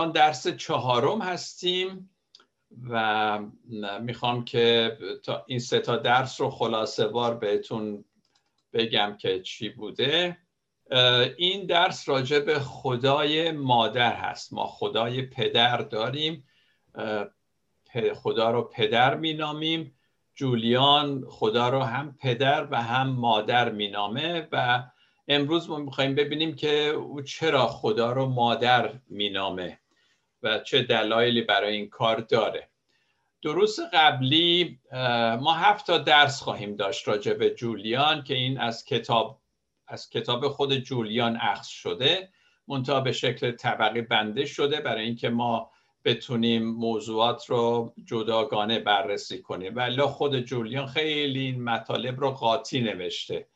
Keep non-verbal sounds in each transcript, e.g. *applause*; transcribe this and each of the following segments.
الان درس چهارم هستیم و می‌خوام که تا این سه تا درس رو خلاصه وار بهتون بگم که چی بوده. این درس راجع به خدای مادر هست. ما خدای پدر داریم. خدا رو پدر مینامیم. جولیان خدا رو هم پدر و هم مادر مینامه و امروز ما می‌خوایم ببینیم که او چرا خدا رو مادر مینامه. و چه دلایلی برای این کار داره. دروس قبلی ما هفت تا درس خواهیم داشت راجع به جولیان که این از کتاب از کتاب خود جولیان اخذ شده منتها به شکل طبقه بنده شده برای اینکه ما بتونیم موضوعات رو جداگانه بررسی کنیم. ولی خود جولیان خیلی این مطالب رو قاطی نوشته.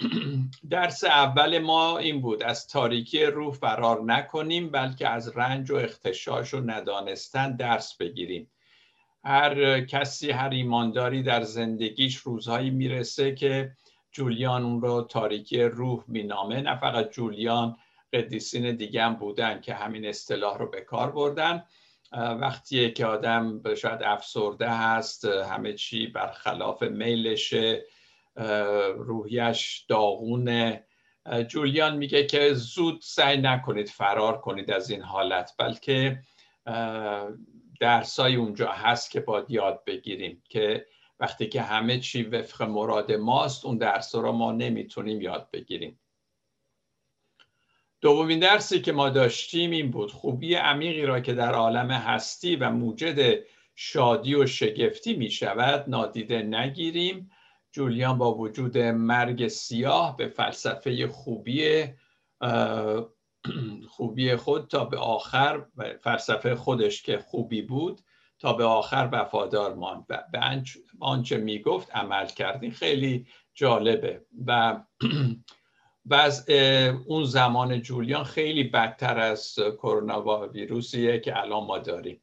*clears throat* درس اول ما این بود از تاریکی روح فرار نکنیم بلکه از رنج و اختشاش و ندانستن درس بگیریم. هر کسی هر ایمانداری در زندگیش روزهایی می‌رسه که جولیان اون رو تاریکی روح مینامه. نه فقط جولیان قدیسین دیگه هم بودن که همین اصطلاح رو به کار بردن. وقتی که آدم شاید افسرده هست همه چی برخلاف میلشه. روحیش داغونه. جولیان میگه که زود سعی نکنید فرار کنید از این حالت بلکه درسای اونجا هست که باید یاد بگیریم که وقتی که همه چی وفق مراد ماست اون درس رو ما نمی‌تونیم یاد بگیریم. دومین درسی که ما داشتیم این بود خوبی عمیقی را که در عالم هستی و موجد شادی و شگفتی می شود نادیده نگیریم. جولیان با وجود مرگ سیاه به فلسفه خوبی *clears throat* خوبی خود تا به آخر فلسفه خودش که خوبی بود تا به آخر وفادار ماند. و به آنچه می‌گفت عمل کردیم خیلی جالبه. و *clears throat* از اون زمان جولیان خیلی بدتر از کرونا ویروسیه که الان ما داریم.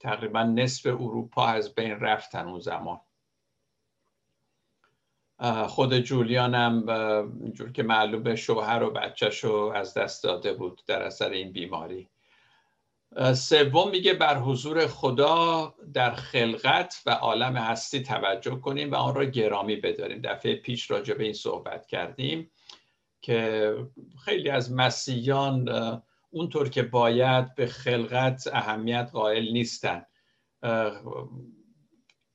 تقریبا نصف اروپا از بین رفتن اون زمان. خود جولیان هم جور که معلومه شوهر و بچهش رو از دست داده بود در اثر این بیماری. سوم میگه بر حضور خدا در خلقت و عالم هستی توجه کنیم و آن را گرامی بداریم. دفعه پیش راجع به این صحبت کردیم که خیلی از مسیحیان اونطور که باید به خلقت اهمیت قائل نیستن.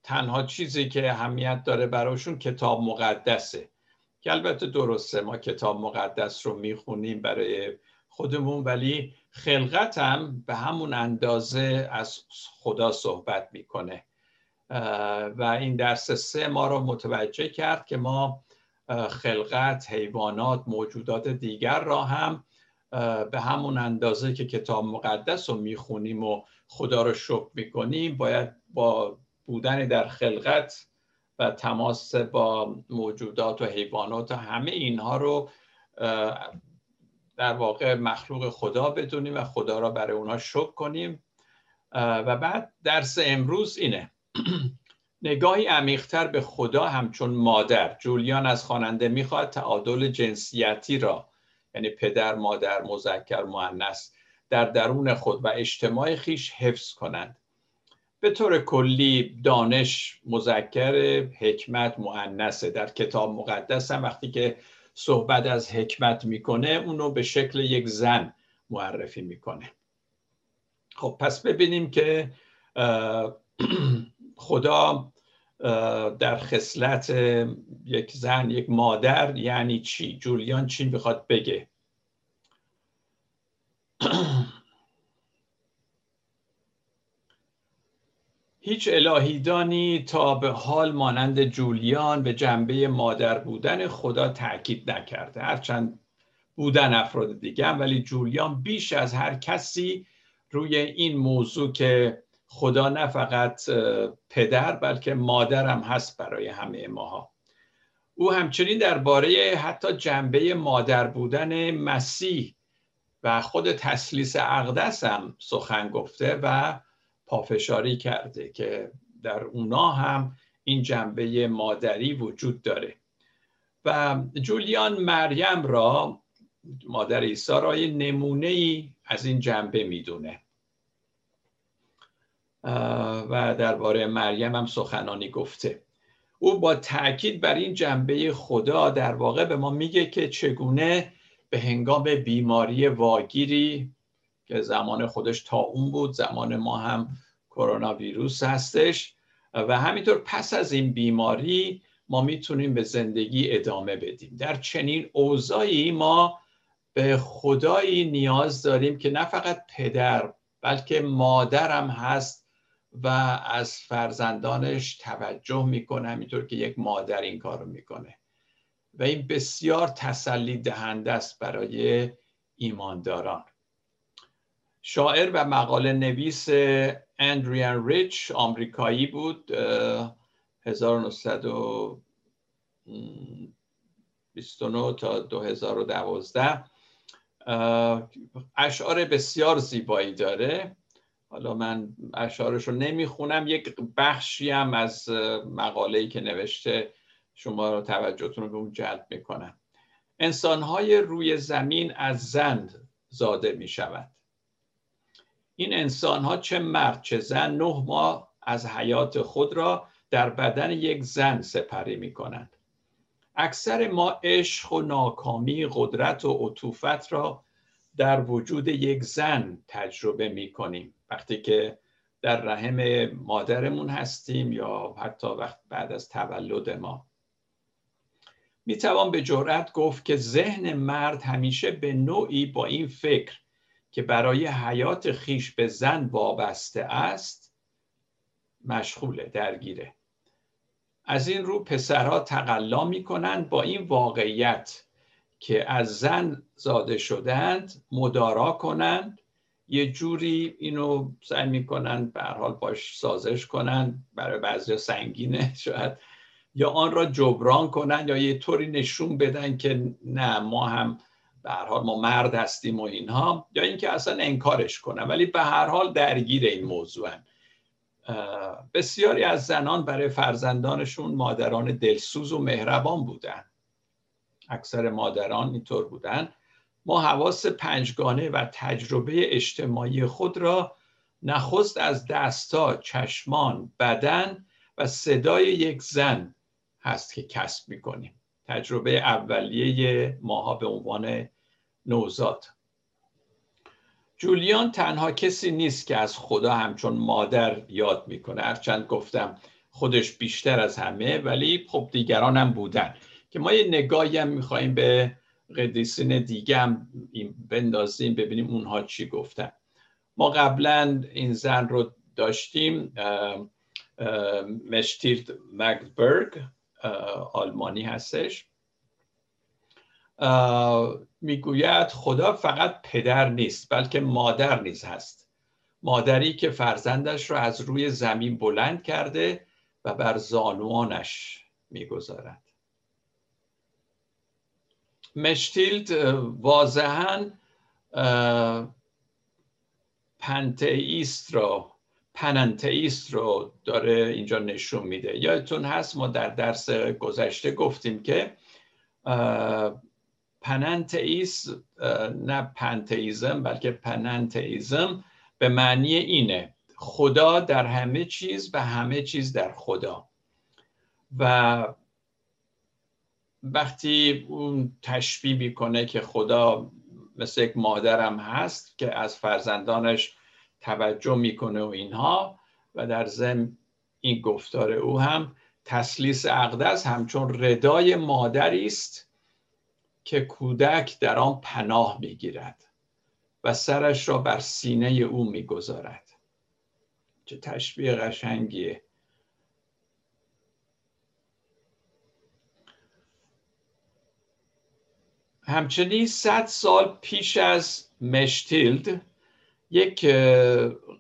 تنها چیزی که اهمیت داره براشون کتاب مقدسه. که البته درسته ما کتاب مقدس رو می‌خونیم برای خودمون ولی خلقت هم به همون اندازه از خدا صحبت می‌کنه. و این درس سه ما رو متوجه کرد که ما خلقت حیوانات موجودات دیگر را هم به همون اندازه که کتاب مقدس رو می‌خونیم و خدا رو شکر می‌کنیم باید با بودن در خلقت و تماس با موجودات و حیوانات و همه اینها رو در واقع مخلوق خدا بدونیم و خدا را برای اونها شکر کنیم. و بعد درس امروز اینه. *clears throat* نگاهی عمیقتر به خدا همچون مادر. جولیان از خواننده می‌خواد تعادل جنسیتی را یعنی پدر مادر مذکر مؤنث در درون خود و اجتماع خیش حفظ کنند به طور کلی دانش مذکر حکمت مؤنثه. در کتاب مقدس هم وقتی که صحبت از حکمت می‌کنه اونو به شکل یک زن معرفی می‌کنه. خب پس ببینیم که خدا در خصلت یک زن یک مادر یعنی چی؟ جولیان چی بخواد بگه؟ *clears throat* هیچ الهیدانی تا به حال مانند جولیان به جنبه مادر بودن خدا تاکید نکرده. هرچند بودن افراد دیگه هم ولی جولیان بیش از هر کسی روی این موضوع که خدا نه فقط پدر بلکه مادر هم هست برای همه ماها. او همچنین درباره حتی جنبه مادر بودن مسیح و خود تسلیس اقدس هم سخن گفته و پافشاری کرده که در اونا هم این جنبه مادری وجود داره. و جولیان مریم را مادر عیسی را یه نمونه ای از این جنبه می‌دونه. و درباره مریم هم سخنانی گفته. او با تاکید بر این جنبه خدا در واقع به ما میگه که چگونه به هنگام بیماری واگیری که زمان خودش تا اون بود زمان ما هم کرونا ویروس هستش. و همینطور پس از این بیماری ما می‌تونیم به زندگی ادامه بدیم. در چنین اوضاعی ما به خدایی نیاز داریم که نه فقط پدر بلکه مادرم هست و از فرزندانش توجه می‌کنه همینطور که یک مادر این کارو می‌کنه. و این بسیار تسلی دهنده است برای ایمانداران. شاعر و مقاله نویس اندریان ریچ آمریکایی بود 1929 تا 2012 اشعار بسیار زیبایی داره. حالا من اشعارش رو نمی‌خونم یک بخشی هم از مقاله‌ای که نوشته شما رو توجهتون رو به اون جلب می‌کنم. انسانهای روی زمین از زند زاده می‌شود این انسان ها چه مرد چه زن نه ماه از حیات خود را در بدن یک زن سپری می کنند اکثر ما عشق و ناکامی قدرت و عطوفت را در وجود یک زن تجربه می کنیم وقتی که در رحم مادرمون هستیم یا حتی وقت بعد از تولد ما. می توان به جرأت گفت که ذهن مرد همیشه به نوعی با این فکر که برای حیات خیش به زن وابسته است مشغوله درگیره. از این رو پسرها تقلا می کنند با این واقعیت که از زن زاده شدند مدارا کنند یه جوری اینو سعی می‌کنن به حال باش سازش کنند برای بعضی سنگینه *laughs* شاید. یا آن را جبران کنن یا یه طوری نشون بدن که نه ما هم به هر حال ما مرد هستیم و اینها یا اینکه اصلا انکارش کنن. ولی به هر حال درگیر این موضوع بسیاری از زنان برای فرزندانشون مادران دلسوز و مهربان بودن. اکثر مادران اینطور بودن. ما حواس پنجگانه و تجربه اجتماعی خود را نخست از دستا، چشمان، بدن و صدای یک زن هست که کسب می‌کنیم. تجربه اولیه ماها به عنوان نوزاد. جولیان تنها کسی نیست که از خدا همچون مادر یاد می‌کنه. هرچند گفتم خودش بیشتر از همه ولی خب دیگران هم بودن. که ما یه نگاهی هم میخواییم به قدیسین دیگه هم بندازیم ببینیم اونها چی گفتن. ما قبلا این زن رو داشتیم مشتیرد مگبرگ آلمانی هستش. می‌گوید خدا فقط پدر نیست بلکه مادر نیز هست. مادری که فرزندش را از روی زمین بلند کرده و بر زانوانش می‌گذارد. مشتیلد واضحا پنتئیست را پننتئیست رو داره اینجا نشون میده. یادتون هست ما در درس گذشته گفتیم که پننتئیست نه پنتئیزم بلکه پننتئیزم به معنی اینه خدا در همه چیز و همه چیز در خدا. و وقتی اون تشبیه می‌کنه که خدا مثل یک مادرم هست که از فرزندانش توجه می‌کنه و اینها و در ضمن این گفتار او هم تسلیس اقدس همچون ردای مادری است که کودک در آن پناه می‌گیرد و سرش را بر سینه او می‌گذارد. چه تشبیه قشنگیه. همچنین صد سال پیش از مشتیلد یک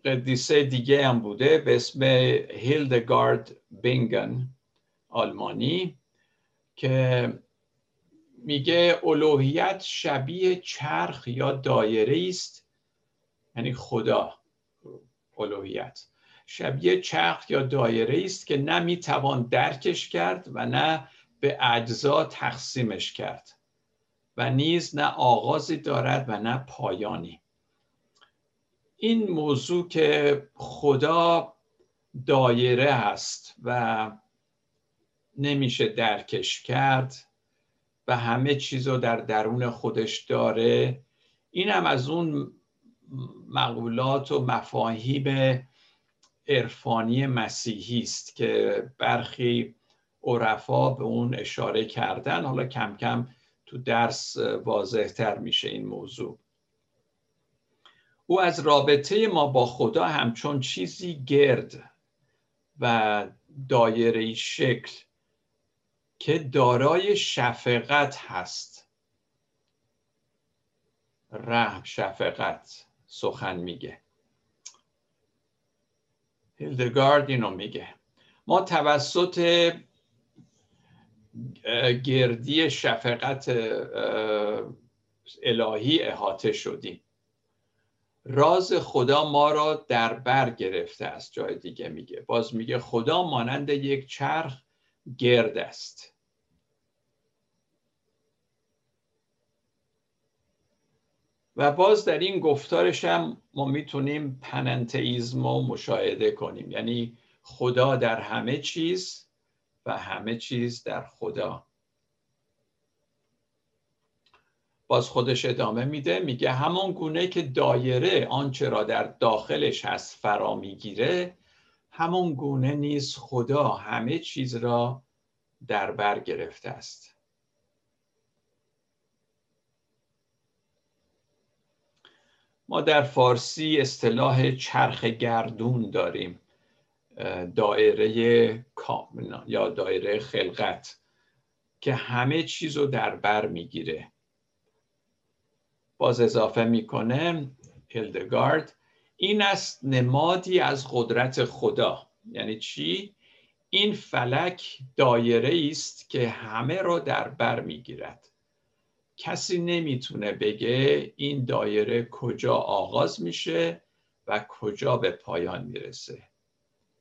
قدیسه دیگه هم بوده به اسم هیلدگارد بینگن آلمانی که میگه الوهیت شبیه چرخ یا دایره است یعنی خدا الوهیت. شبیه چرخ یا دایره است که نه می‌توان درکش کرد و نه به اجزا تقسیمش کرد و نیز نه آغازی دارد و نه پایانی. این موضوع که خدا دایره هست و نمیشه درکش کرد و همه چیز رو در درون خودش داره این هم از اون مقولات و مفاهیم عرفانی مسیحی است که برخی عرفا به اون اشاره کردن. حالا کم کم تو درس واضح تر میشه این موضوع. او از رابطه ما با خدا همچون چیزی گرد و دایره شکل که دارای شفقت هست. رحم شفقت سخن میگه. هیلدگارد اینو میگه. ما توسط گردی شفقت الهی احاطه شدیم. راز خدا ما را در بر گرفته است. جای دیگه میگه. باز میگه خدا مانند یک چرخ گرد است. و باز در این گفتارش هم ما می‌تونیم پننتئیزم رو مشاهده کنیم. یعنی خدا در همه چیز و همه چیز در خدا. باز خودش ادامه میده میگه همون گونه که دایره آنچه را در داخلش هست فرا می‌گیره همون گونه نیز خدا همه چیز را در بر گرفته است. ما در فارسی اصطلاح چرخ گردون داریم دایره کامل یا دایره خلقت که همه چیز رو در بر می‌گیره. باز اضافه می‌کنه هیلدگارد. این است نمادی از قدرت خدا. یعنی چی؟ این فلک دایره است که همه را در بر می‌گیرد. کسی نمی‌تونه بگه این دایره کجا آغاز میشه و کجا به پایان می‌رسه.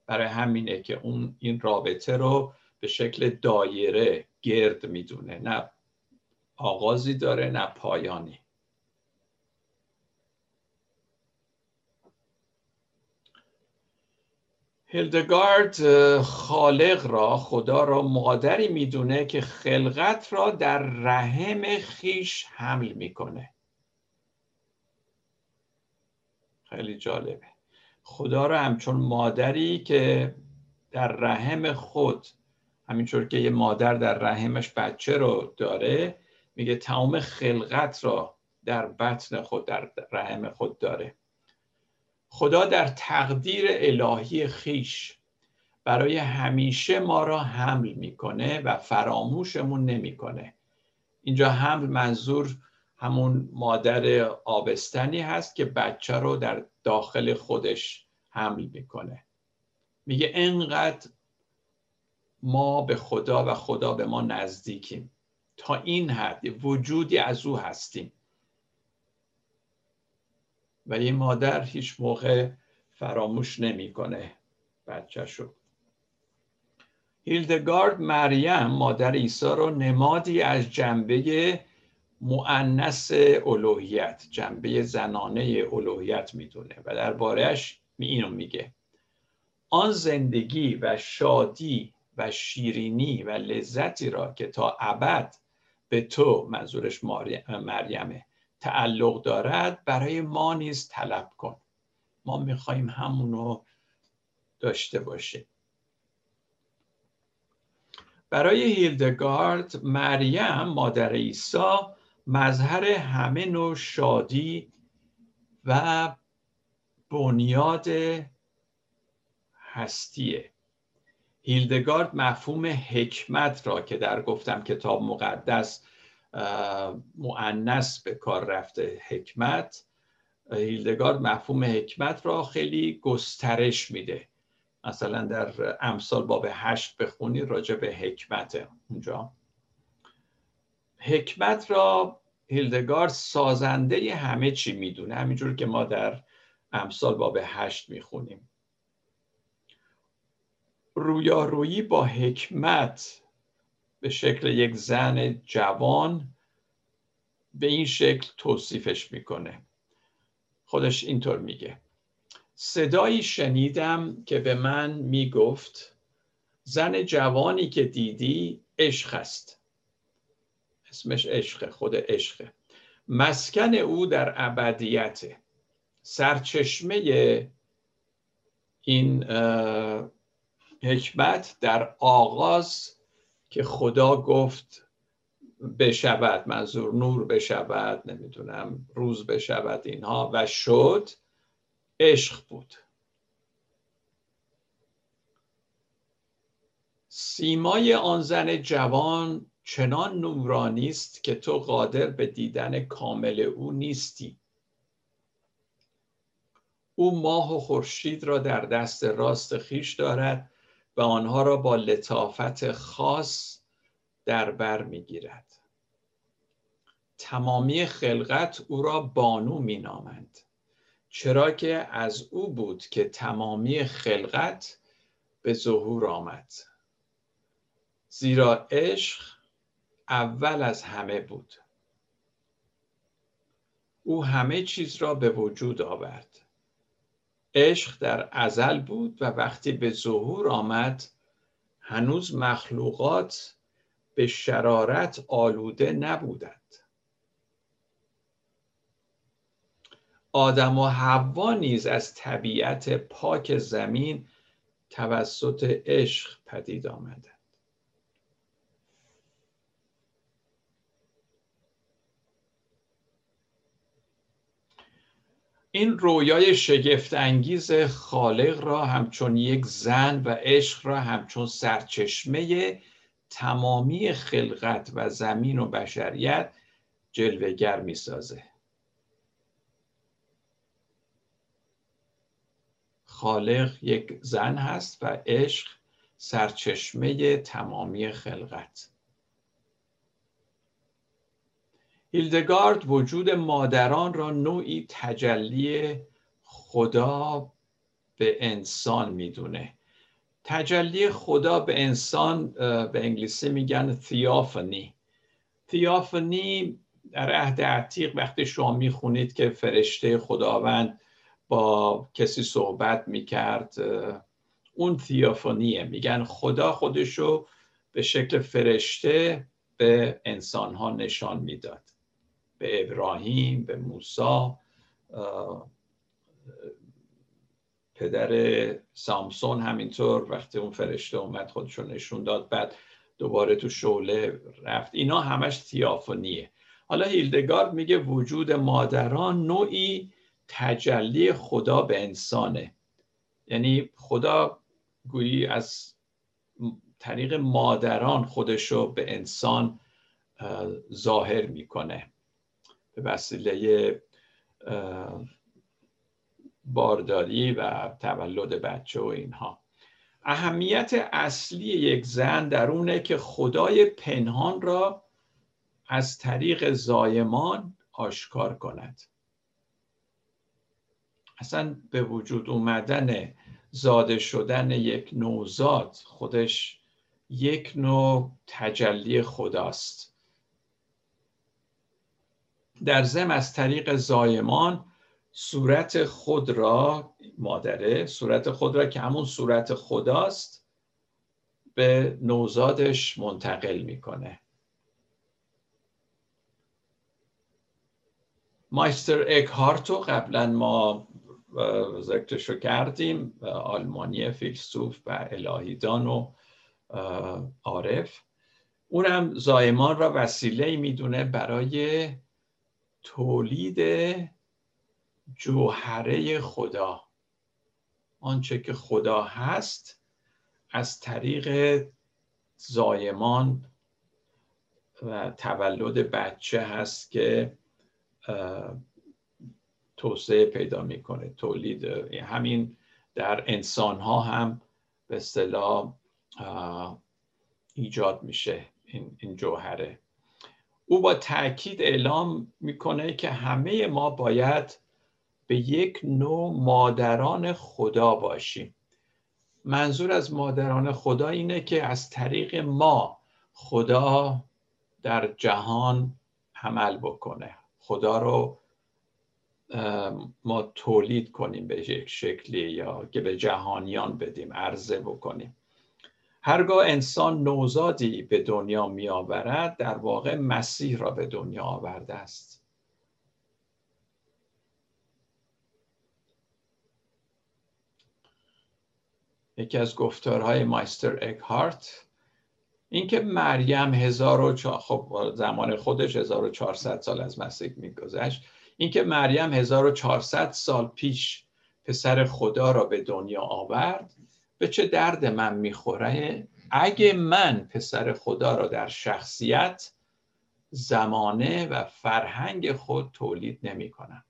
برای همینه که اون این رابطه رو به شکل دایره گرد می‌دونه. نه آغازی داره نه پایانی. هیلدگارد خالق را خدا را مادری می‌دونه که خلقت را در رحم خیش حمل می‌کنه. خیلی جالبه. خدا را همچون مادری که در رحم خود همینطور که یه مادر در رحمش بچه رو داره میگه تمام خلقت را در بطن خود در رحم خود داره. خدا در تقدیر الهی خیش برای همیشه ما را حمل می‌کنه و فراموشمون نمی‌کنه. اینجا حمل منظور همون مادر آبستنی هست که بچه رو در داخل خودش حمل می‌کنه. میگه انقدر ما به خدا و خدا به ما نزدیکیم. تا این حد وجودی از او هستیم. و این مادر هیچ موقع فراموش نمی‌کنه. بچهشو هیلدگارد مریم مادر عیسی رو نمادی از جنبه معنس الوهیت جنبه زنانه الوهیت می‌دونه و دربارهش اینو میگه. آن زندگی و شادی و شیرینی و لذتی را که تا ابد به تو منظورش مریمه تعلق دارد برای ما نیز طلب کن. ما می‌خوایم همونو داشته باشیم. برای هیلدگارد مریم مادر عیسی مظهر همه نوع شادی و بنیاد هستیه. هیلدگارد مفهوم حکمت را که در گفتم کتاب مقدس معنس به کار رفته حکمت. هیلدگارد مفهوم حکمت را خیلی گسترش میده. مثلا در امثال باب هشت بخونی راجع به حکمت اونجا. حکمت را هیلدگارد سازنده همه چی می‌دونه همینجور که ما در امثال باب هشت می‌خونیم. رویارویی با حکمت به شکل یک زن جوان به این شکل توصیفش می‌کنه. خودش اینطور میگه. صدایی شنیدم که به من می گفت زن جوانی که دیدی عشق است. اسمش عشق خود عشقه. مسکن او در ابدیت. سرچشمه این حکمت در آغاز که خدا گفت بشود منظور نور بشود نمی‌دونم روز بشود اینها و شد عشق بود. سیمای آن زن جوان چنان نورانی است که تو قادر به دیدن کامل او نیستی. او ماه و خورشید را در دست راست خیش دارد و آنها را با لطافت خاص در بر می‌گیرد. تمامی خلقت او را بانو مینامند چرا که از او بود که تمامی خلقت به ظهور آمد. زیرا عشق اول از همه بود. او همه چیز را به وجود آورد. عشق در ازل بود و وقتی به ظهور آمد هنوز مخلوقات به شرارت آلوده نبودند. آدم و حوا نیز از طبیعت پاک زمین توسط عشق پدید آمدند. این رویای شگفت انگیز خالق را همچون یک زن و عشق را همچون سرچشمه تمامی خلقت و زمین و بشریت جلوگر می سازه. خالق یک زن هست و عشق سرچشمه تمامی خلقت هیلدگارد وجود مادران را نوعی تجلی خدا به انسان می‌دونه. تجلی خدا به انسان به انگلیسی میگن تیافنی تیافنی در عهد عتیق وقتی شما می‌خونید که فرشته خداوند با کسی صحبت می‌کرد اون تیافنیه میگن خدا خودشو به شکل فرشته به انسان ها نشان می‌داد. به ابراهیم به موسی پدر سامسون همینطور وقتی اون فرشته اومد خودشو نشون داد بعد دوباره تو شعله رفت. اینا همش تیافونیه حالا هیلدگارد میگه وجود مادران نوعی تجلی خدا به انسانه. یعنی خدا گویی از طریق مادران خودشو به انسان ظاهر می‌کنه. به وسیله بارداری و تولد بچه و اینها. اهمیت اصلی یک زن در اونه که خدای پنهان را از طریق زایمان آشکار کند. اصلا به وجود اومدن زاده شدن یک نوزاد خودش یک نوع تجلی خداست. در زم از طریق زایمان صورت خود را مادره صورت خود را که همون صورت خداست به نوزادش منتقل می‌کنه. مایستر اکهارتو قبلا ما ذکرشو کردیم آلمانی فیلسوف و الهیدان و عارف. اونم زایمان را وسیله می‌دونه برای تولید جوهره خدا. آنچه که خدا هست از طریق زایمان و تولد بچه هست که توسعه پیدا می‌کنه تولید همین در انسان ها هم به اصطلاح ایجاد میشه این, این جوهره. او با تاکید اعلام می‌کنه که همه ما باید به یک نوع مادران خدا باشیم. منظور از مادران خدا اینه که از طریق ما خدا در جهان عمل بکنه. خدا رو ما تولید کنیم به یک شکلی یا که به جهانیان بدیم عرضه بکنیم. هرگاه انسان نوزادی به دنیا می آورد در واقع مسیح را به دنیا آورده است. یکی از گفتارهای مایستر اکهارت اینکه مریم هزار و خب زمان خودش 1400 سال از مسیح میگذشت. اینکه مریم 1400 سال پیش پسر خدا را به دنیا آورد. به چه درد من می‌خوره؟ اگه من پسر خدا را در شخصیت زمانه و فرهنگ خود تولید نمی کنم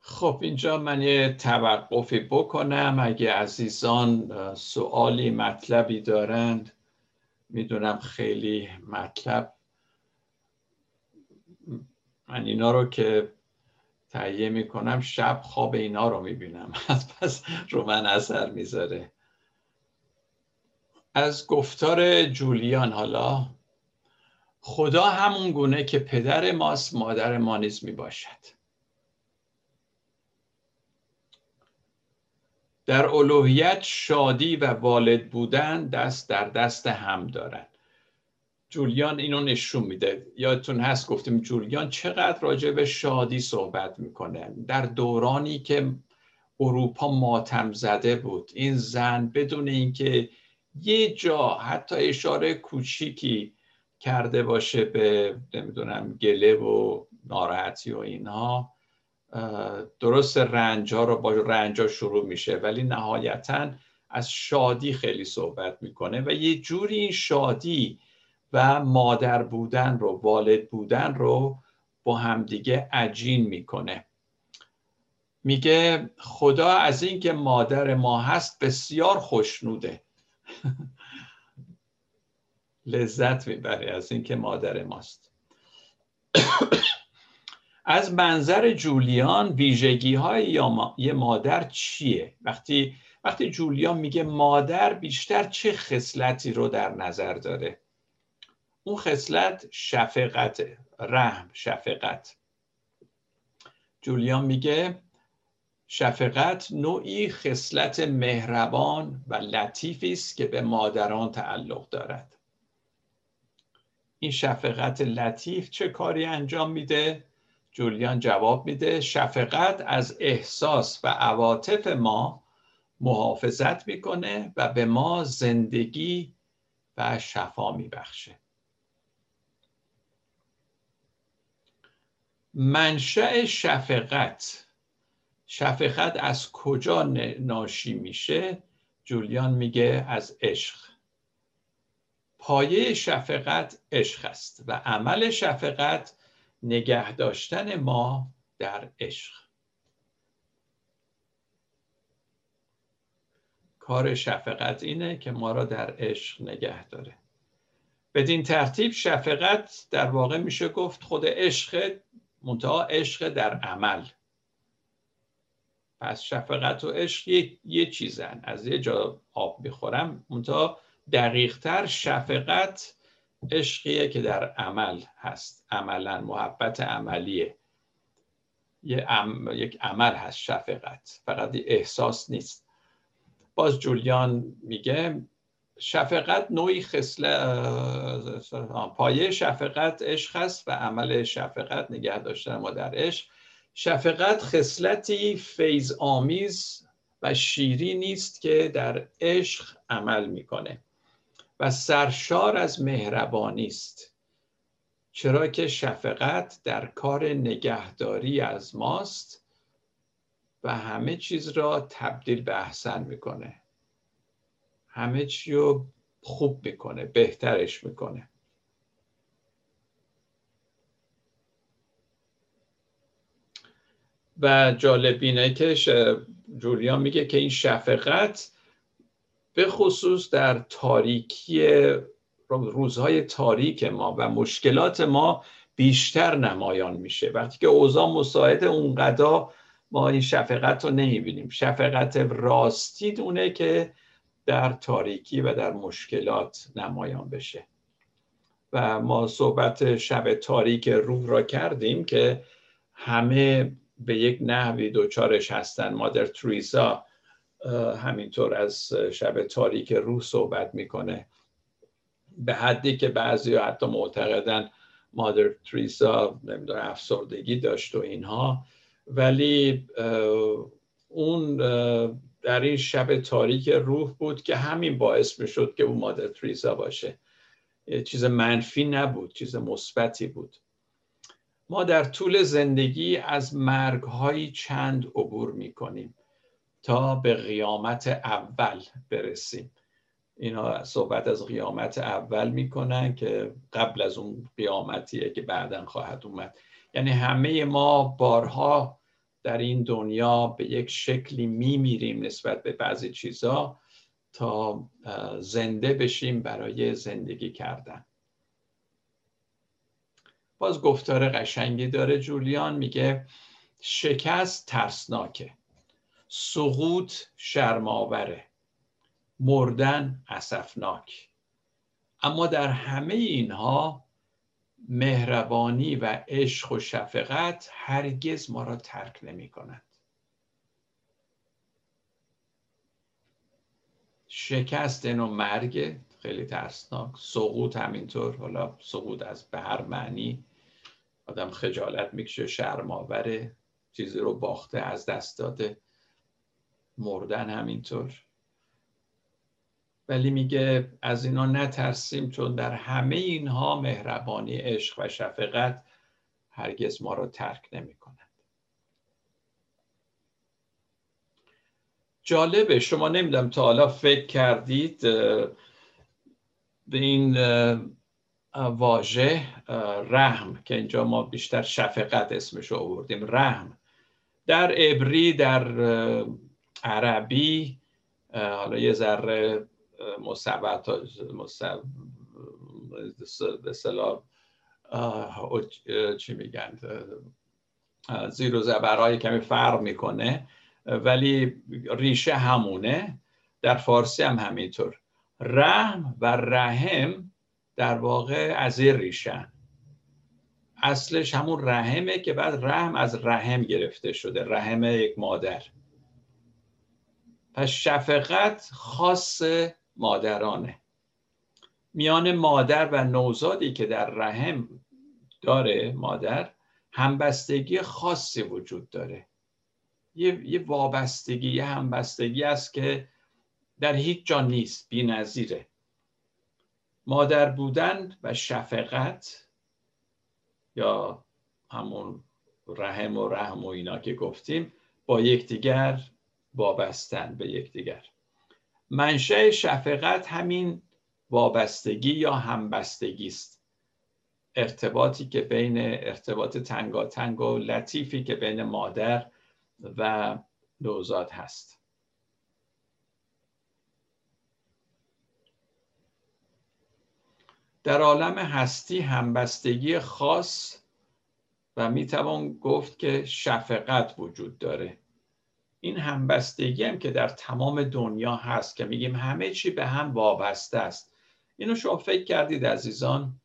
خب اینجا من یه توقفی بکنم. اگه عزیزان سوالی مطلبی دارند می‌دونم خیلی مطلب. من اینا رو که تهیه می‌کنم شب خواب اینا رو می‌بینم. *laughs* پس رو من اثر می‌ذاره. از گفتار جولیان حالا خدا همون گونه که پدر ماست مادر ما نیز می‌باشد. در الوهیت شادی و والد بودن دست در دست هم دارن. جولیان اینو نشون میده. یادتون هست گفتیم جولیان چقدر راجع به شادی صحبت می‌کنه. در دورانی که اروپا ماتم زده بود. این زن بدون اینکه یه جا حتی اشاره کوچیکی کرده باشه به نمی‌دونم گله و ناراحتی و اینها درست رنج ها رو با رنج ها شروع میشه. ولی نهایتا از شادی خیلی صحبت می‌کنه و یه جوری این شادی و مادر بودن رو والد بودن رو با همدیگه عجین می‌کنه. میگه خدا از اینکه مادر ما هست بسیار خوشنوده. *laughs* لذت می‌بره از اینکه مادر ماست. *coughs* از منظر جولیان ویژگی های یه مادر چیه؟ وقتی وقتی جولیان میگه مادر بیشتر چه خصلتی رو در نظر داره؟ اون خصلت شفقت رحم شفقت. جولیان میگه شفقت نوعی خصلت مهربان و لطیفی است که به مادران تعلق دارد. این شفقت لطیف چه کاری انجام میده؟ جولیان جواب میده شفقت از احساس و عواطف ما محافظت می‌کنه و به ما زندگی و شفا میبخشه. منشأ شفقت. شفقت از کجا ناشی میشه؟ جولیان میگه از عشق. پایه شفقت عشق است و عمل شفقت نگه داشتن ما در عشق. کار شفقت اینه که ما را در عشق نگه داره. بدین ترتیب شفقت در واقع میشه گفت خود عشق منتها عشق در عمل. پس شفقت و عشق یه, یه چیزن. از یه جا آب می‌خورم منتها دقیقتر شفقت عشقیه که در عمل هست. عملا محبت عملیه. یه یک عمل هست شفقت. فقط احساس نیست. باز جولیان میگه شفقت نوعی خصله پایه شفقت عشق است و عمل شفقت نگه داشتن ما در عشق. شفقت خصلتی فیض آمیز و شیری نیست که در عشق عمل می‌کنه و سرشار از مهربانی است. چرا که شفقت در کار نگهداری از ماست و همه چیز را تبدیل به احسن می‌کنه. همه چی رو خوب می‌کنه بهترش می‌کنه. و جالب اینه که جولیان میگه که این شفقت به خصوص در تاریکی روزهای تاریک ما و مشکلات ما بیشتر نمایان میشه. وقتی که اوضاع مساعد اونقدر ما این شفقت رو نمی‌بینیم. شفقت راستی دونه که در تاریکی و در مشکلات نمایان بشه. و ما صحبت شب تاریک روح را کردیم که همه به یک نحوی دوچارش هستن. مادر تریزا همینطور از شب تاریک روح صحبت می‌کنه. به حدی که بعضی حتی معتقدن مادر تریزا نمی‌دونم افسردگی داشت و اینها. ولی اون در این شب تاریک روح بود که همین باعث می‌شد که اون مادر تریزا باشه. چیز منفی نبود چیز مثبتی بود. ما در طول زندگی از مرگهایی چند عبور می‌کنیم تا به قیامت اول برسیم. اینا صحبت از قیامت اول می‌کنن که قبل از اون قیامتیه که بعدا خواهد اومد. یعنی همه ما بارها در این دنیا به یک شکلی میمیریم نسبت به بعضی چیزا تا زنده بشیم برای زندگی کردن. باز گفتار قشنگی داره جولیان میگه شکست ترسناکه سقوط شرماوره مردن اسفناک. اما در همه اینها مهربانی و عشق و شفقت هرگز ما را ترک نمی کند. شکست و مرگ خیلی ترسناک. سقوط همینطور. حالا سقوط از به هر معنی. آدم خجالت می‌کشه شرماوره چیزی رو باخته از دست داده. مردن همینطور. ولی میگه از اینا نترسیم چون در همه اینها مهربانی عشق و شفقت هرگز ما رو ترک نمی کند جالبه شما نمی‌دونم تا حالا فکر کردید به این واژه رحم که اینجا ما بیشتر شفقت اسمش آوردیم. رحم در عبری در عربی حالا یه ذره مصبت به چی میگن؟ زیر و زبرهای کمی فرق می‌کنه ولی ریشه همونه. در فارسی هم همینطور. رحم و رحم در واقع از این ریشن اصلش همون رحمه که بعد رحم از رحم گرفته شده. رحم یک مادر. پس شفقت خاص مادرانه. میان مادر و نوزادی که در رحم داره مادر همبستگی خاصی وجود داره. یه, یه وابستگی یه همبستگی است که در هیچ جا نیست بی نظیره. مادر بودن و شفقت یا همون رحم و رحم و اینا که گفتیم با یکدیگر وابستن به یکدیگر. منشه شفقت همین وابستگی یا همبستگی است. ارتباطی که بین ارتباط تنگاتنگ و لطیفی که بین مادر و نوزاد هست. در عالم هستی همبستگی خاص و می‌توان گفت که شفقت وجود داره. این همبستگی هم که در تمام دنیا هست که میگیم همه چی به هم وابسته است. اینو شما فکر کردید عزیزان؟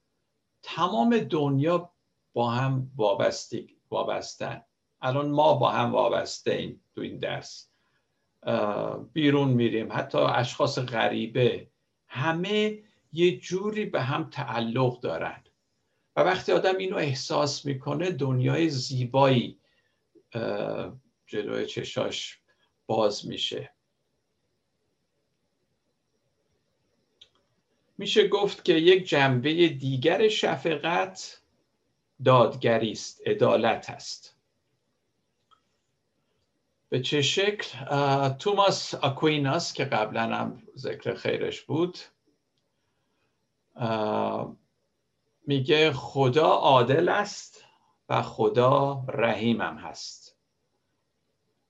تمام دنیا با هم وابستن الان ما با هم وابسته ایم تو این درس. بیرون میریم. حتی اشخاص غریبه. همه یه جوری به هم تعلق دارن. و وقتی آدم اینو احساس می‌کنه دنیای زیبایی جلوی چشاش باز میشه. میشه گفت که یک جنبه دیگر شفقت دادگری است عدالت است. به چه شکل؟ توماس آکویناس که قبلا هم ذکر خیرش بود میگه خدا عادل است و خدا رحیمم هست.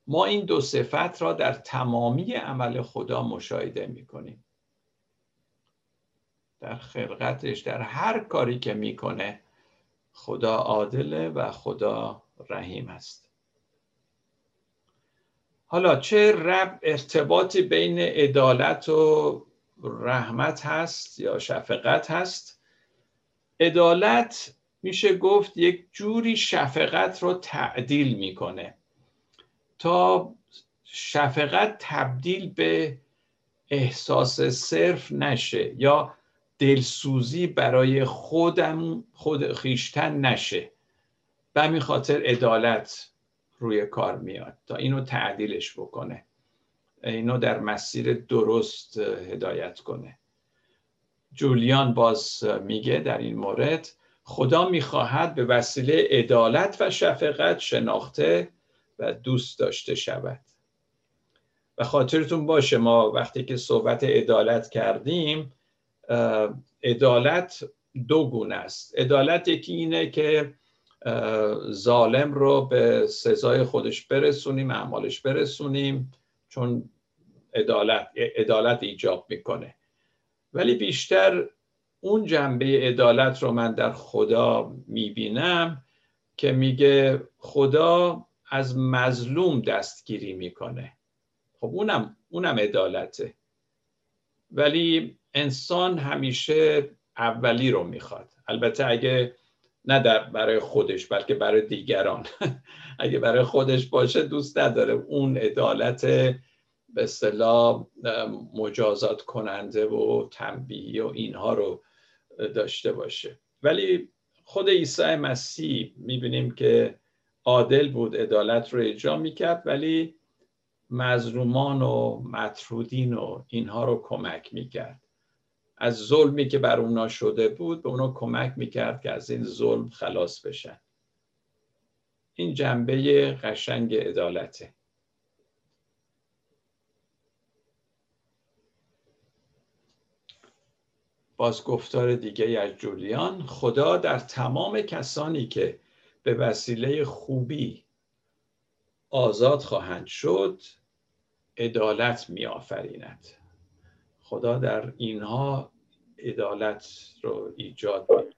ما این دو صفت را در تمامی عمل خدا مشاهده می‌کنیم. در خلقتش در هر کاری که می‌کنه خدا عادله و خدا رحیم است. حالا چه رب ارتباطی بین عدالت و رحمت هست یا شفقت هست؟ عدالت میشه گفت یک جوری شفقت رو تعدیل می‌کنه. تا شفقت تبدیل به احساس صرف نشه یا دلسوزی برای خودم خود خیشتن نشه به همین خاطر عدالت روی کار میاد تا اینو تعدیلش بکنه اینو در مسیر درست هدایت کنه. جولیان باز میگه در این مورد خدا می‌خواهد به وسیله عدالت و شفقت شناخته و دوست داشته شود. و خاطرتون باشه ما وقتی که صحبت عدالت کردیم عدالت دو گونه است. عدالت یکی اینه که ظالم رو به سزای خودش برسونیم اعمالش برسونیم چون عدالت عدالت ایجاب می‌کنه. ولی بیشتر اون جنبه عدالت رو من در خدا می‌بینم که میگه خدا از مظلوم دستگیری می‌کنه. خب اونم اونم عدالته. ولی انسان همیشه اولی رو می‌خواد. البته اگه نه در برای خودش بلکه برای دیگران. *laughs* اگه برای خودش باشه دوست نداره. اون عدالت به اصطلاح مجازات کننده و تنبیهی و اینها رو داشته باشه. ولی خود عیسی مسیح می‌بینیم که عادل بود عدالت رو اجرا می‌کرد ولی مظلومان و مطرودین و اینها رو کمک می‌کرد. از ظلمی که بر اونا شده بود به اونا کمک می‌کرد که از این ظلم خلاص بشن. این جنبه قشنگ عدالته. باز گفتار دیگه از جولیان خدا در تمام کسانی که به وسیله خوبی آزاد خواهند شد عدالت می آفریند خدا در اینها عدالت رو ایجاد می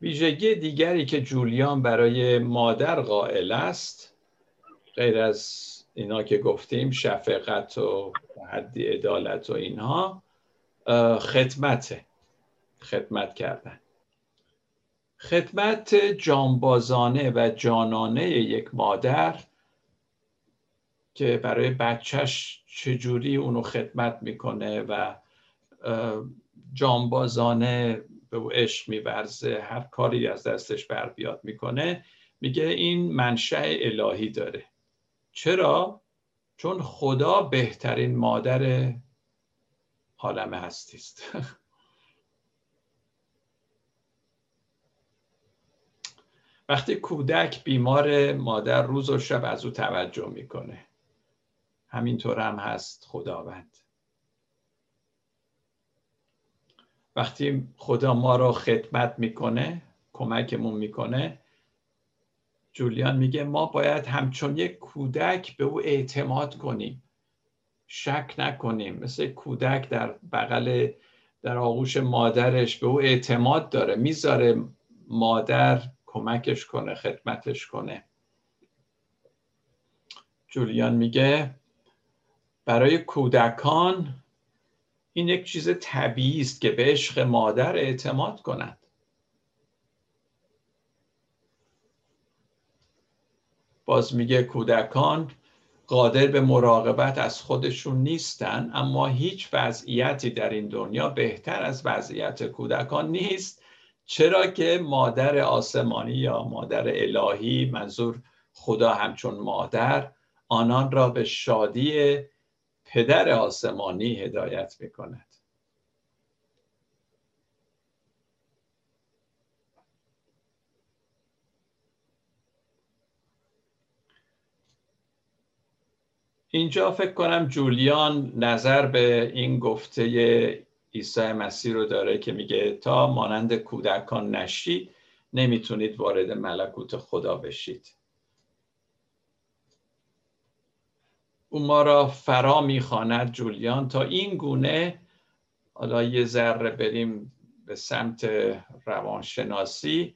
ویژگی دیگری که جولیان برای مادر قائل است غیر از اینا که گفتیم شفقت و حدی عدالت و اینها خدمت خدمت کردن. خدمت جانبازانه و جانانه یک مادر که برای بچهش چجوری اونو خدمت می‌کنه و جانبازانه به او عشق میورزه هر کاری از دستش بر بیاد می‌کنه میگه این منشأ الهی داره چرا؟ چون خدا بهترین مادر عالم هستی است *laughs* وقتی کودک بیمار مادر روز و شب از او توجه می‌کنه. همینطور هم هست خداوند. وقتی خدا ما رو خدمت می‌کنه کمکمون می‌کنه جولیان میگه ما باید همچون یک کودک به او اعتماد کنیم. شک نکنیم. مثل کودک در بغل در آغوش مادرش به او اعتماد داره. می‌ذاره مادر کمکش کنه خدمتش کنه. جولیان میگه برای کودکان این یک چیز طبیعی است که به عشق مادر اعتماد کنند باز میگه کودکان قادر به مراقبت از خودشون نیستن اما هیچ وضعیتی در این دنیا بهتر از وضعیت کودکان نیست. چرا که مادر آسمانی یا مادر الهی منظور خدا همچون مادر آنان را به شادی پدر آسمانی هدایت می‌کند. اینجا فکر کنم جولیان نظر به این گفته عیسی مسیح رو داره که میگه تا مانند کودکان نشید نمی‌تونید وارد ملکوت خدا بشید. او ما را فرا می‌خواند جولیان. تا این گونه حالا یه ذره بریم به سمت روانشناسی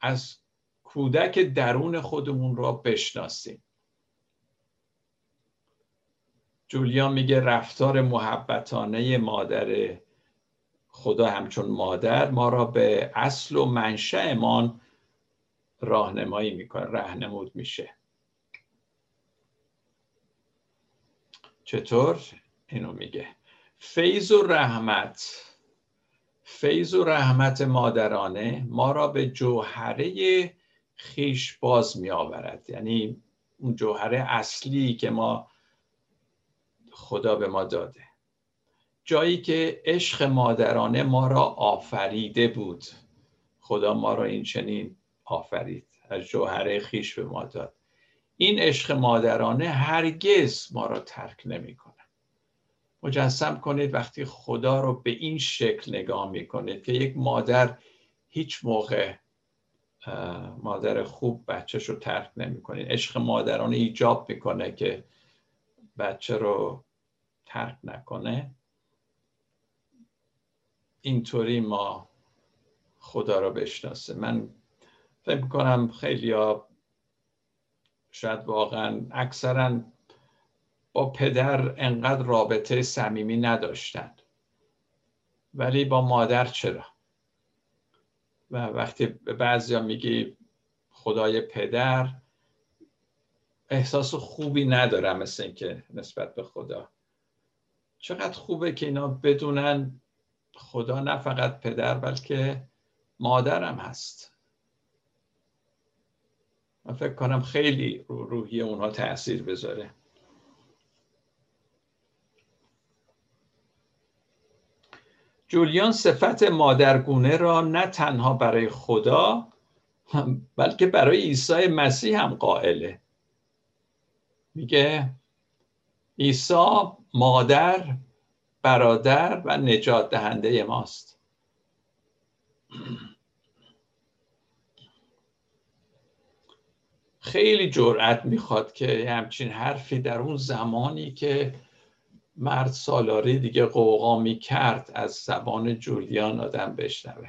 از کودک درون خودمون را بشناسیم. جولیان میگه رفتار محبتانه مادر خدا همچون مادر ما را به اصل و منشأمان راهنمایی می‌کنه رهنمود میشه. چطور؟ اینو میگه. فیض و رحمت فیض و رحمت مادرانه ما را به جوهره خیش باز می آورد یعنی اون جوهره اصلی که ما خدا به ما داده. جایی که عشق مادرانه ما را آفریده بود. خدا ما را این چنین آفرید. از جوهره خیش به ما داد. این عشق مادرانه هرگز ما را ترک نمی‌کنه مجسم کنید وقتی خدا رو به این شکل نگاه می‌کنید که یک مادر هیچ موقع مادر خوب بچهش رو ترک نمی‌کنه عشق مادرانه ایجاب می‌کنه که بچه رو ترک نکنه. اینطوری ما خدا رو بشناسه. من فکر می‌کنم خیلی ها شاید واقعا اکثرا با پدر انقدر رابطه صمیمی نداشتند ولی با مادر چرا؟ و وقتی به بعضیا میگی خدای پدر احساس خوبی ندارم مثل اینکه نسبت به خدا. چقدر خوبه که اینا بدونن خدا نه فقط پدر بلکه مادرم هست. من فکر کنم خیلی رو روحی اونها تاثیر بذاره. جولیان صفت مادرگونه را نه تنها برای خدا بلکه برای عیسی مسیح هم قائله. میگه عیسی مادر برادر و نجات دهنده ماست. خیلی جرأت می‌خواد که همچین حرفی در اون زمانی که مرد سالاری دیگه قوقا می کرد از زبان جولیان آدم بشنوه.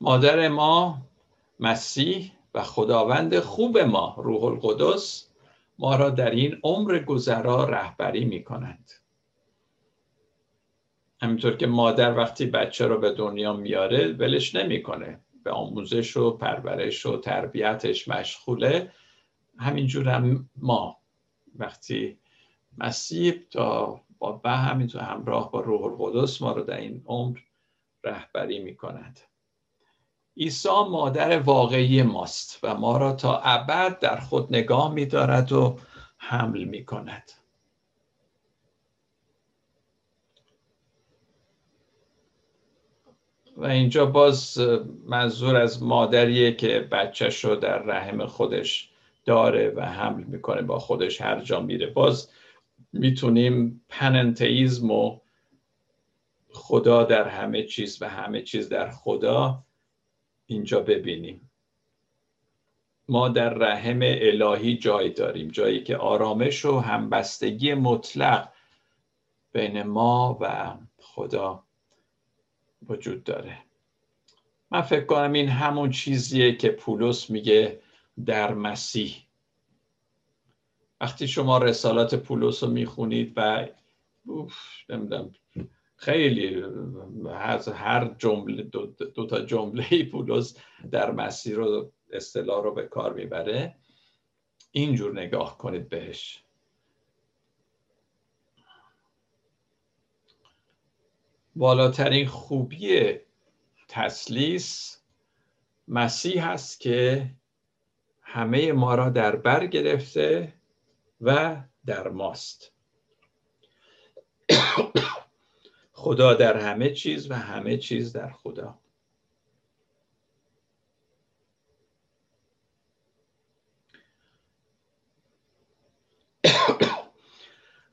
مادر ما مسیح و خداوند خوب ما روح القدس ما را در این عمر گذرا رهبری می کنند همینطور که مادر وقتی بچه رو به دنیا میاره ولش نمی‌کنه. به آموزش و پرورش و تربیتش مشغوله. همینجور هم ما. وقتی مسیح تا با همینطور همراه با روح القدس ما رو در این عمر رهبری می کند عیسی مادر واقعی ماست و ما را تا ابد در خود نگاه می دارد و حمل می کند و اینجا باز منظور از مادریه که بچهش رو در رحم خودش داره و حمل می‌کنه با خودش هر جا میره. باز می‌تونیم پننتئیزم و خدا در همه چیز و همه چیز در خدا اینجا ببینیم. ما در رحم الهی جای داریم جایی که آرامش و همبستگی مطلق بین ما و خدا وجود داره. من فکر کنم این همون چیزیه که پولس میگه در مسیح. وقتی شما رسالات پولس رو می‌خونید و نمی‌دونم خیلی از هر جمله دو, تا جمله پولس در مسیح رو اصطلاح رو به کار می‌بره. اینجور نگاه کنید بهش. بالاترین خوبی تسلیس مسیح است که همه ما را در بر گرفته و در ماست. خدا در همه چیز و همه چیز در خدا.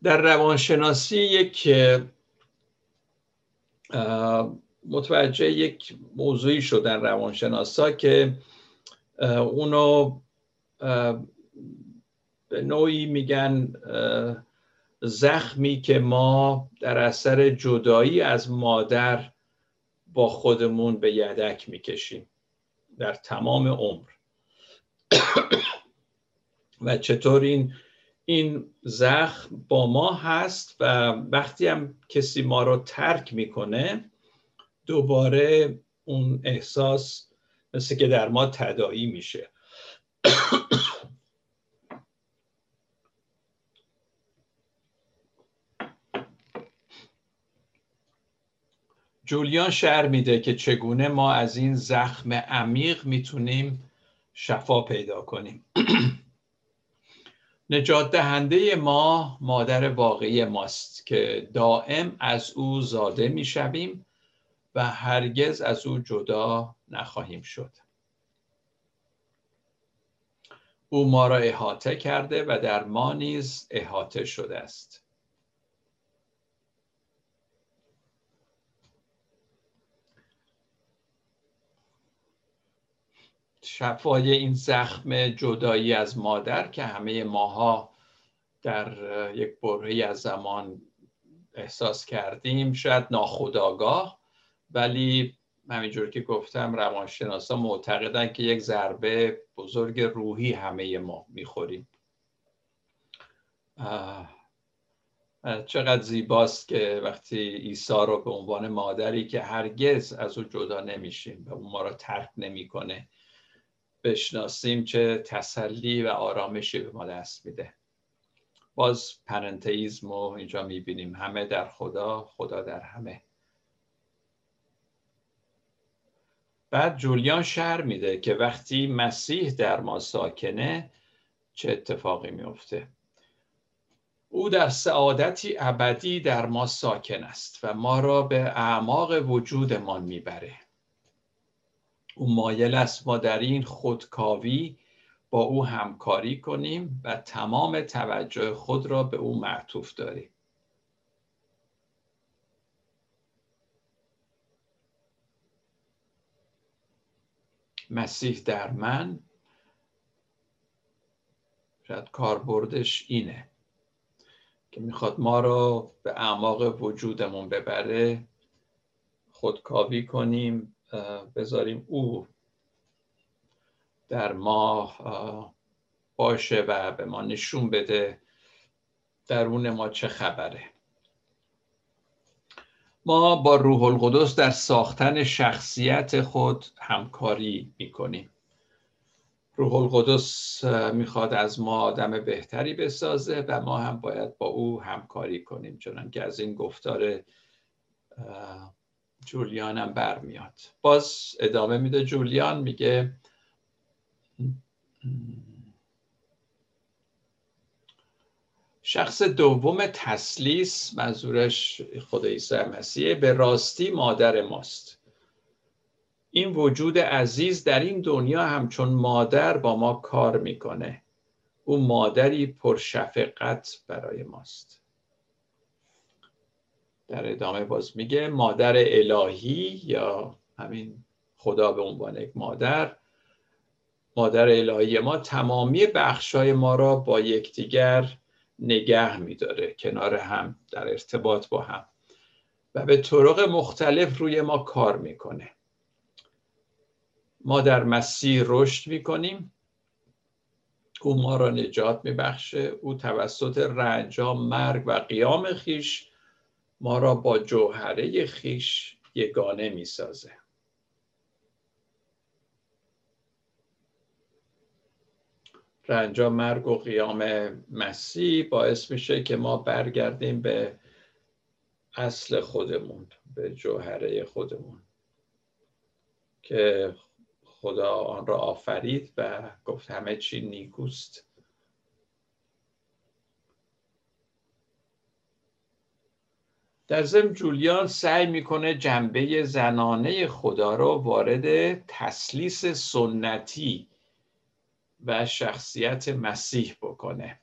در روانشناسی یک متوجه یک موضوعی شدن روانشناسا که اونو به نوعی میگن زخمی که ما در اثر جدایی از مادر با خودمون به یدک می‌کشیم در تمام عمر. *coughs* و چطور این این زخم با ما هست و وقتی هم کسی ما رو ترک می‌کنه دوباره اون احساس مثل که در ما تدایی میشه. *coughs* جولیان شعر میده که چگونه ما از این زخم عمیق می‌تونیم شفا پیدا کنیم. *clears throat* نجات دهنده ما مادر واقعی ماست که دائم از او زاده می‌شویم و هرگز از او جدا نخواهیم شد. او ما را احاطه کرده و در ما نیز احاطه شده است. شفای این زخم جدایی از مادر که همه ماها در یک برهی از زمان احساس کردیم شاید ناخداگاه ولی همینجور که گفتم روانشناسا معتقدن که یک ضربه بزرگ روحی همه ما می‌خوریم. چقدر زیباست که وقتی عیسی رو به عنوان مادری که هرگز از او جدا نمیشیم و اون ما رو ترک نمی‌کنه بشناسیم چه تسلی و آرامشی به ما دست میده. باز پرنتیزم رو اینجا می‌بینیم. همه در خدا خدا در همه. بعد جولیان شهر میده که وقتی مسیح در ما ساکنه چه اتفاقی میفته او در سعادتی ابدی در ما ساکن است و ما را به اعماق وجودمان می‌بره. او مایل است ما در این خودکاوی با او همکاری کنیم و تمام توجه خود را به او معطوف داریم. مسیح در من شاید کاربردش اینه که می‌خواد ما رو به اعماق وجودمون ببره خودکاوی کنیم بذاریم او در ما باشه و به ما نشون بده درون ما چه خبره. ما با روح القدس در ساختن شخصیت خود همکاری می‌کنیم. روح القدس می‌خواد از ما آدم بهتری بسازه و ما هم باید با او همکاری کنیم چون که از این گفتار جولیان هم برمیاد. باز ادامه میده جولیان میگه شخص دوم تسلیس منظورش خدا عیسی مسیح به راستی مادر ماست. این وجود عزیز در این دنیا همچون مادر با ما کار می‌کنه. او مادری پرشفقت برای ماست. در ادامه باز میگه مادر الهی یا همین خدا به عنوان یک مادر. مادر الهی ما تمامی بخشای ما را با یکدیگر نگه میداره کنار هم در ارتباط با هم. و به طرق مختلف روی ما کار می‌کنه. ما در مسیح رشد می‌کنیم. او ما را نجات میبخشه. او توسط رنجام مرگ و قیام خیش ما را با جوهره خیش یگانه می‌سازه. رنجا مرگ و قیام مسیح باعث میشه که ما برگردیم به اصل خودمون به جوهره خودمون که خدا آن را آفرید و گفت همه چی نیکوست. در ضمن جولیان سعی می‌کنه جنبه زنانه خدا رو وارد تسلیس سنتی و شخصیت مسیح بکنه.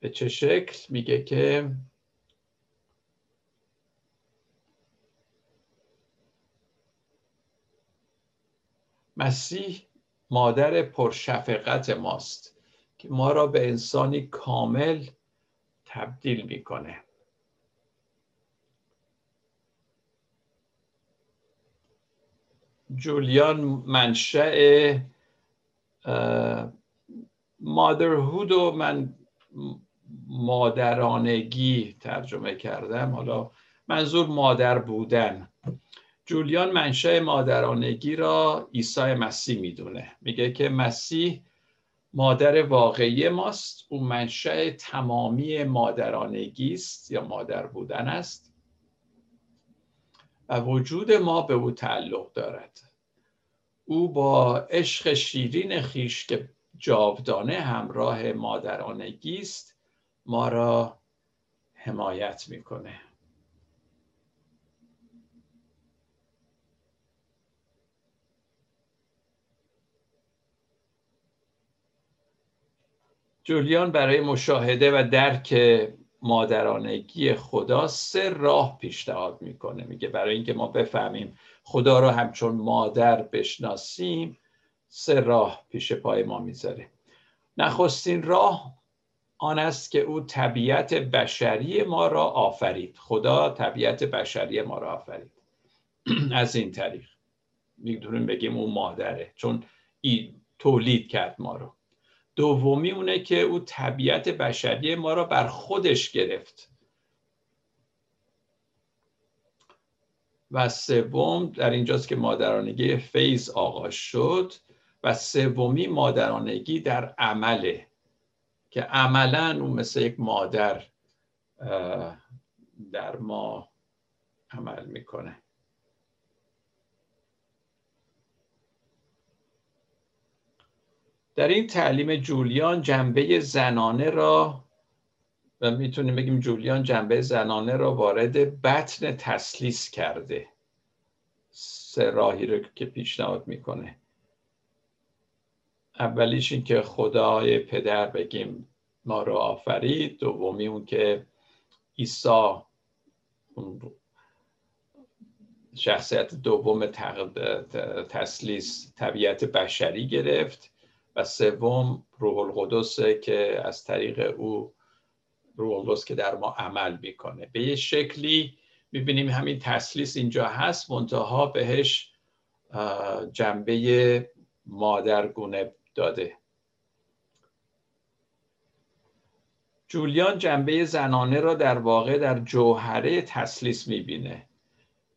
به چه شکل؟ میگه که مسیح مادر پرشفقت ماست که ما را به انسانی کامل تبدیل می‌کنه. جولیان منشأ مادرهود و من مادرانگی ترجمه کردم. حالا منظور مادر بودن. جولیان منشأ مادرانگی را عیسی مسیح می‌دونه. میگه که مسیح مادر واقعی ماست. او منشأ تمامی مادرانگی است یا مادر بودن است. و وجود ما به او تعلق دارد. او با عشق شیرین خیش که جاودانه همراه مادرانگی است ما را حمایت می‌کنه. جولیان برای مشاهده و درک مادرانگی خدا سه راه پیشنهاد می‌کنه. میگه برای اینکه ما بفهمیم خدا رو همچون مادر بشناسیم سه راه پیش پای ما می‌ذاره. نخستین راه آن است که او طبیعت بشری ما را آفرید. خدا طبیعت بشری ما را آفرید. *clears throat* از این طریق می‌دونیم بگیم او مادره چون ای تولید کرد ما رو. دومی اونه که او طبیعت بشری ما را بر خودش گرفت. و سوم در اینجاست که مادرانگی فیض آغاز شد و سومی مادرانگی در عمله که عملا اون مثل یک مادر در ما عمل می‌کنه. در این تعلیم جولیان جنبه زنانه را و می‌تونیم بگیم جولیان جنبه زنانه را وارد بطن تسلیس کرده. سه راهی رو که پیشنهاد می‌کنه. اولیش این که خدای پدر بگیم ما رو آفرید. دومی اون که عیسی شخصیت دوم تسلیس طبیعت بشری گرفت. و سوم روح القدسه که از طریق او روح القدس که در ما عمل می‌کنه. به یه شکلی می‌بینیم همین تسلیس اینجا هست منتها بهش جنبه مادرگونه داده. جولیان جنبه زنانه را در واقع در جوهره تسلیس می‌بینه.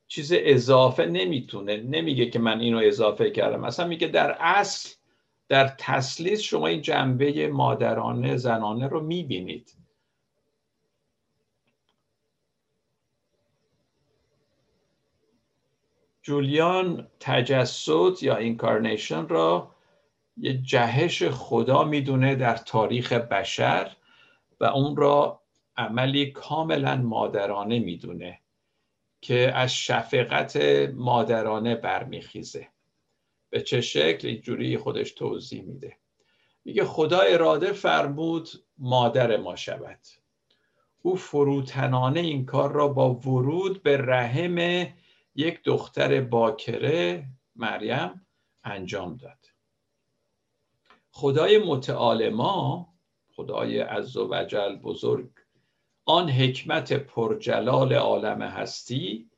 چیز اضافه نمی‌تونه نمیگه که من اینو اضافه کردم. اصلا میگه در اصل در تسلیس شما این جنبه مادرانه زنانه رو می‌بینید. جولیان تجسد یا اینکارنیشن را یه جهش خدا می‌دونه در تاریخ بشر و اون را عملی کاملا مادرانه می‌دونه که از شفقت مادرانه برمیخیزه. به چه شکل اینجوری خودش توضیح میده. میگه خدا اراده فرمود مادر ما شود. او فروتنانه این کار را با ورود به رحم یک دختر باکره مریم انجام داد. خدای متعال ما خدای عز و وجل بزرگ آن حکمت پرجلال عالم هستی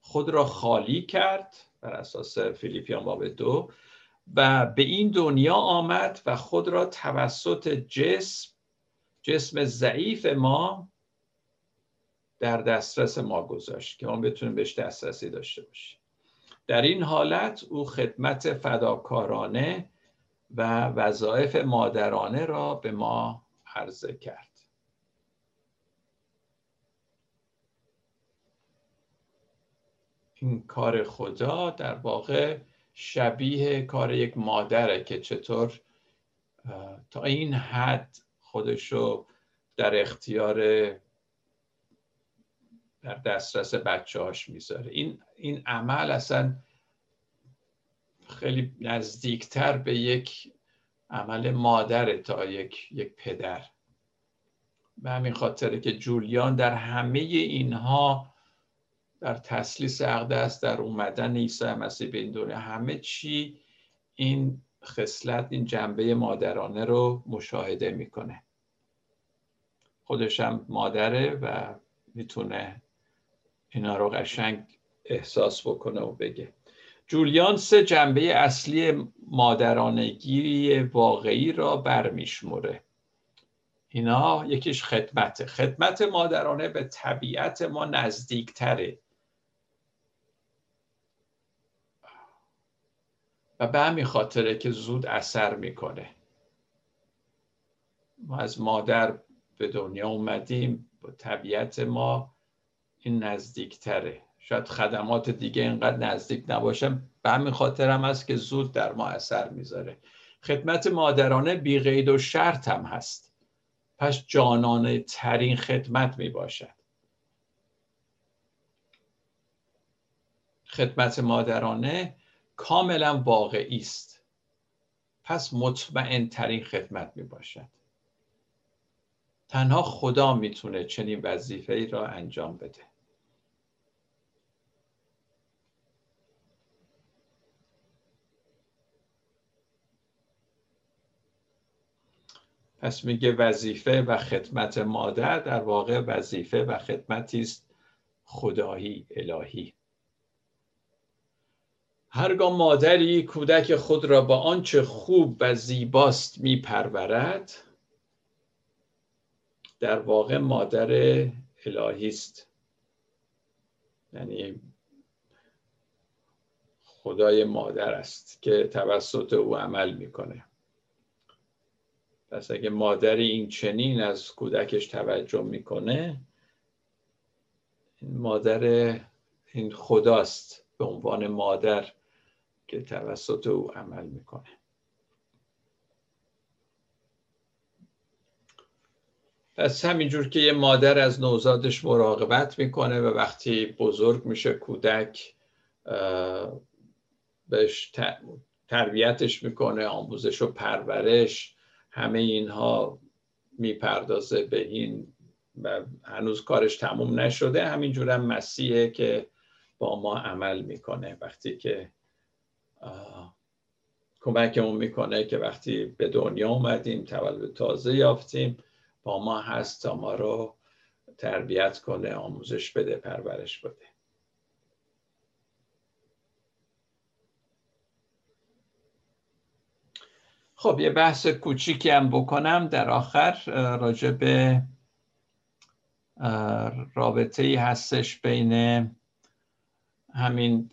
خود را خالی کرد بر اساس فیلیپیان باب دو. و به این دنیا آمد و خود را توسط جسم جسم ضعیف ما در دسترس ما گذاشت که ما بتونیم بهش دسترسی داشته باشیم. در این حالت او خدمت فداکارانه و وظایف مادرانه را به ما عرضه کرد. این کار خدا در واقع شبیه کار یک مادره که چطور تا این حد خودشو در اختیار در دسترس بچه هاش می‌ذاره. این, این عمل اصلا خیلی نزدیکتر به یک عمل مادره تا یک, یک پدر. به همین خاطره که جولیان در همه اینها در تسلیس اقدس در اومدن عیسی مسیح به این دنیا همه چی این خصلت این جنبه مادرانه رو مشاهده می‌کنه. خودش هم مادره و می‌تونه اینا رو قشنگ احساس بکنه و بگه. جولیان سه جنبه اصلی مادرانگی واقعی را برمیشموره. اینا یکیش خدمت خدمت مادرانه به طبیعت ما نزدیکتره. و به همین خاطره که زود اثر می‌کنه. ما از مادر به دنیا اومدیم با طبیعت ما این نزدیکتره. شاید خدمات دیگه اینقدر نزدیک نباشن به همین خاطر هم هست که زود در ما اثر می‌ذاره. خدمت مادرانه بی قید و شرط هم هست. پس جانانه ترین خدمت می باشد خدمت مادرانه کاملا واقعی است. پس مطمئن ترین خدمت می باشد. تنها خدا می‌تونه چنین وظیفه ای را انجام بده. پس میگه وظیفه و خدمت مادر در واقع وظیفه و خدمتی است خدایی الهی. هرگاه مادری کودک خود را با آنچه خوب و زیباست میپرورد در واقع مادر الهی است. یعنی خدای مادر است که توسط او عمل می‌کنه. پس اگه مادری این چنین از کودکش توجه می‌کنه این مادر این خداست به عنوان مادر. که توسط او عمل می‌کنه. پس همینجور که یه مادر از نوزادش مراقبت می‌کنه و وقتی بزرگ میشه کودک بهش تربیتش می‌کنه آموزش و پرورش همه اینها می‌پردازه به این و هنوز کارش تموم نشده. همینجور هم مسیحه که با ما عمل می‌کنه. وقتی که کمکمون می‌کنه که وقتی به دنیا اومدیم تولد تازه یافتیم. با ما هست تا ما رو تربیت کنه آموزش بده پرورش بده. خب یه بحث کوچیکی هم بکنم. در آخر راجع به رابطه ای هستش بین همین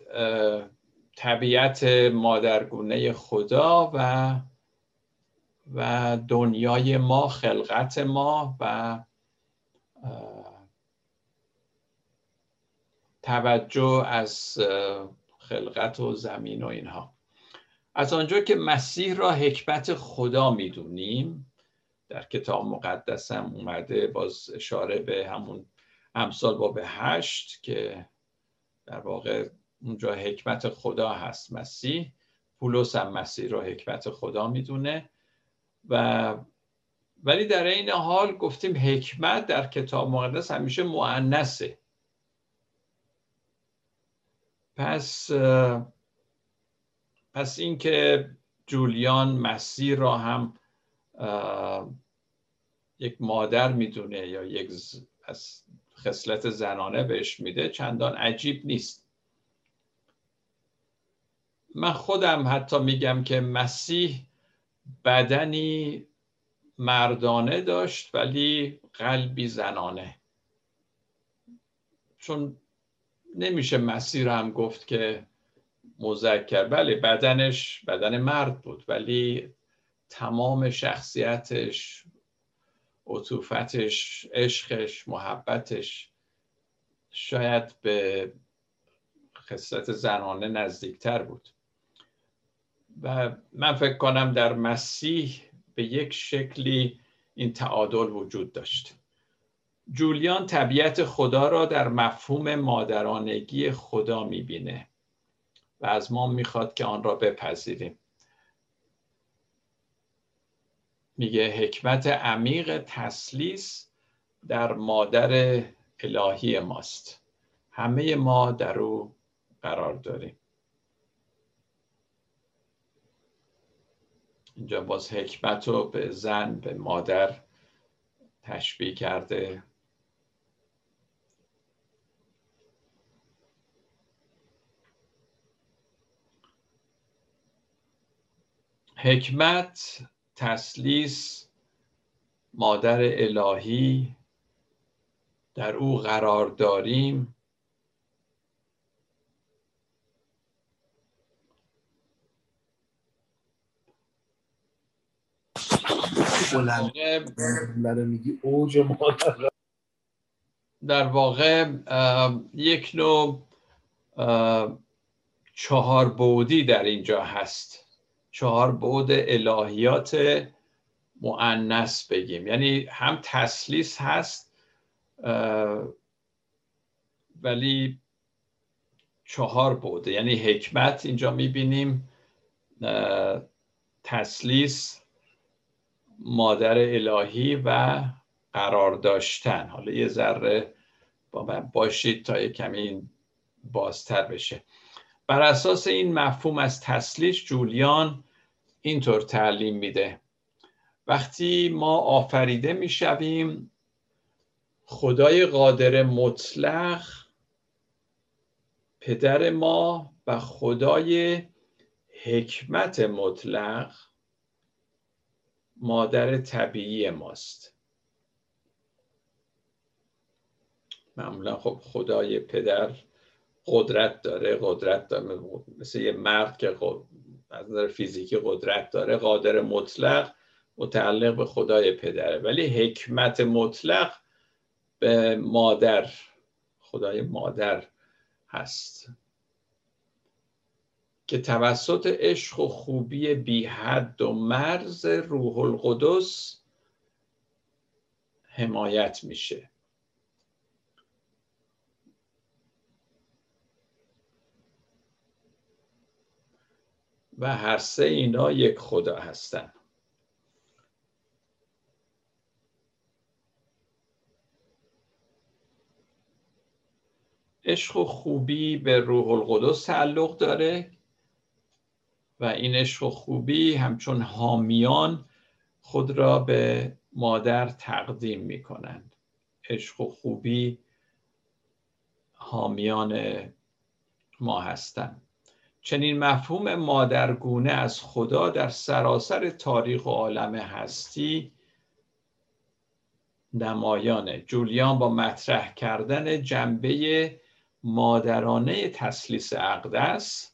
طبیعت مادرگونه خدا و و دنیای ما خلقت ما و توجه از خلقت و زمین و اینها. از آنجا که مسیح را حکمت خدا می‌دونیم در کتاب مقدسم اومده باز اشاره به همون امثال باب هشت که در واقع اونجا حکمت خدا هست. مسیح پولس هم مسیح را حکمت خدا می‌دونه. و ولی در این حال گفتیم حکمت در کتاب مقدس همیشه معنسه پس پس اینکه جولیان مسیح را هم یک مادر می‌دونه یا یک از خصلت زنانه بهش میده چندان عجیب نیست. من خودم حتی میگم که مسیح بدنی مردانه داشت ولی قلبی زنانه. چون نمیشه مسیر هم گفت که مذکر بله بدنش بدن مرد بود ولی تمام شخصیتش عطوفتش عشقش محبتش شاید به خصلت زنانه نزدیکتر بود. و من فکر کنم در مسیح به یک شکلی این تعادل وجود داشت. جولیان طبیعت خدا را در مفهوم مادرانگی خدا می‌بینه و از ما می‌خواد که آن را بپذیریم. میگه حکمت عمیق تسلیس در مادر الهی ماست. همه ما در او قرار داریم. اینجا باز حکمت رو به زن به مادر تشبیه کرده. حکمت تسلیس مادر الهی در او قرار داریم. در واقع یک نوع چهار بودی در اینجا هست. چهار بود الهیات معنس بگیم. یعنی هم تسلیس هست ولی چهار بوده یعنی حکمت اینجا می‌بینیم تسلیس مادر الهی و قرار داشتن. حالا یه ذره با من باشید تا یه کمی بازتر بشه. بر اساس این مفهوم از تسلیش جولیان اینطور تعلیم میده. وقتی ما آفریده می‌شویم خدای قادر مطلق پدر ما و خدای حکمت مطلق مادر طبیعی ماست. معمولا خب خدای پدر قدرت داره قدرت داره. مثل یه مرد که از نظر فیزیکی قدرت داره قادر مطلق متعلق به خدای پدره. ولی حکمت مطلق به مادر خدای مادر هست. که توسط عشق و خوبی بی حد و مرز روح القدس حمایت میشه. و هر سه اینا یک خدا هستند عشق و خوبی به روح القدس تعلق داره. و این عشق و خوبی همچون حامیان خود را به مادر تقدیم می کنند عشق و خوبی حامیان ما هستند. چنین مفهوم مادرگونه از خدا در سراسر تاریخ و عالم هستی نمایانه. جولیان با مطرح کردن جنبه مادرانه تسلیس اقدس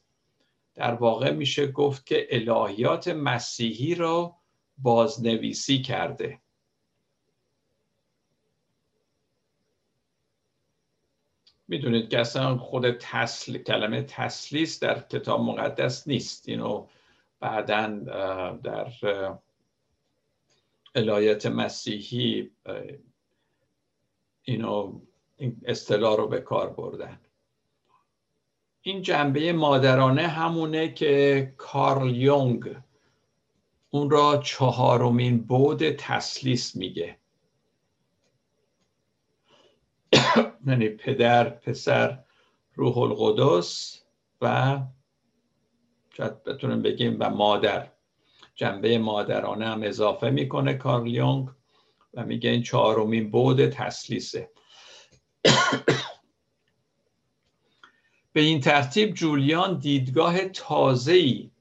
در واقع میشه گفت که الهیات مسیحی را بازنویسی کرده. می‌دونید که اصلا خود تسل... کلمه تسلیس در کتاب مقدس نیست. اینو بعدا در الهیات مسیحی اینو این اصطلاح رو به کار بردن. این جنبه مادرانه همونه که کارل یونگ اون را چهارمین بود تسلیس میگه. *coughs* یعنی پدر پسر روح القدس و شاید بتونیم بگیم و مادر. جنبه مادرانه هم اضافه می‌کنه کارل یونگ و میگه این چهارمین بود تسلیسه. *coughs* به این ترتیب جولیان دیدگاه تازه‌ای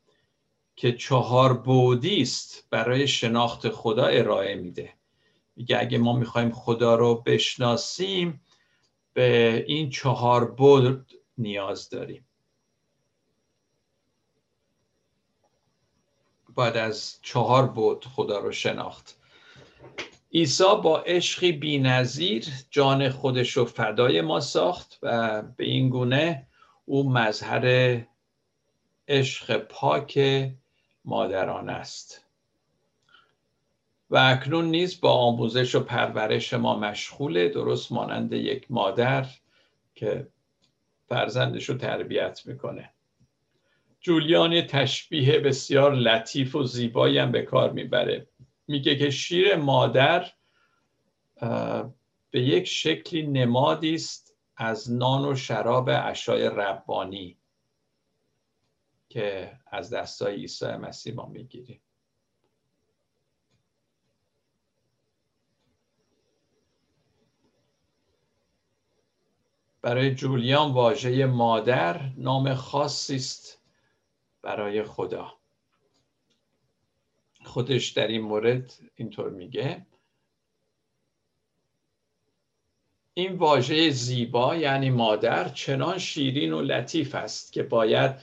که چهار بودی است برای شناخت خدا ارائه میده. میگه اگه ما می‌خوایم خدا رو بشناسیم به این چهار بود نیاز داریم. باید از چهار بود خدا رو شناخت. عیسی با عشقی بینظیر جان خودش رو فدای ما ساخت و به این گونه او مظهر عشق پاک مادران است. و اکنون نیز با آموزش و پرورش ما مشغوله درست مانند یک مادر که فرزندش رو تربیت می‌کنه. جولیان تشبیه بسیار لطیف و زیبایی هم به کار می‌بره. میگه که شیر مادر به یک شکلی نمادی است از نان و شراب اشای ربانی که از دستای عیسی مسیح ما می‌گیریم. برای جولیان واژه مادر نام خاصی است برای خدا. خودش در این مورد اینطور میگه. این واژه زیبا یعنی مادر چنان شیرین و لطیف است که باید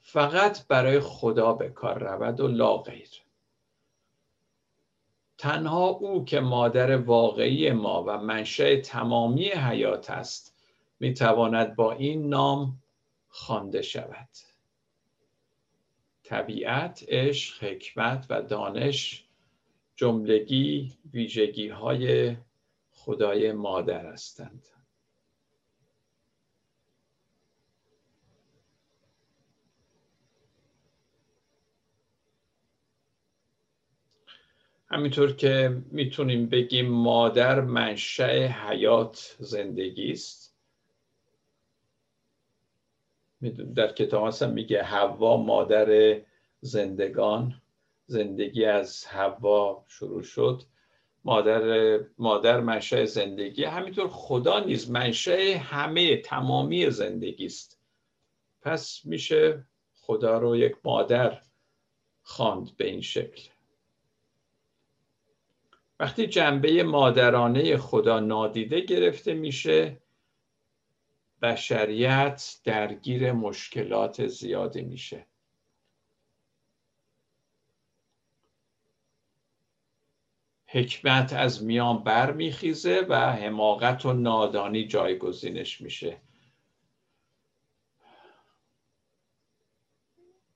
فقط برای خدا به کار رود و لا غیر. تنها او که مادر واقعی ما و منشأ تمامی حیات است می‌تواند با این نام خوانده شود. طبیعت، عشق، حکمت و دانش جملگی ویژگی های خدای مادر هستند. همینطور که می‌تونیم بگیم مادر منشأ حیات زندگی است. در کتاب هم میگه حوا مادر زندگان. زندگی از حوا شروع شد. مادر مادر منشأ زندگی. همینطور خدا نیز منشأ همه تمامی زندگی است. پس میشه خدا رو یک مادر خواند به این شکل. وقتی جنبه مادرانه خدا نادیده گرفته میشه بشریت درگیر مشکلات زیادی میشه. حکمت از میان برمیخیزه و حماقت و نادانی جایگزینش میشه.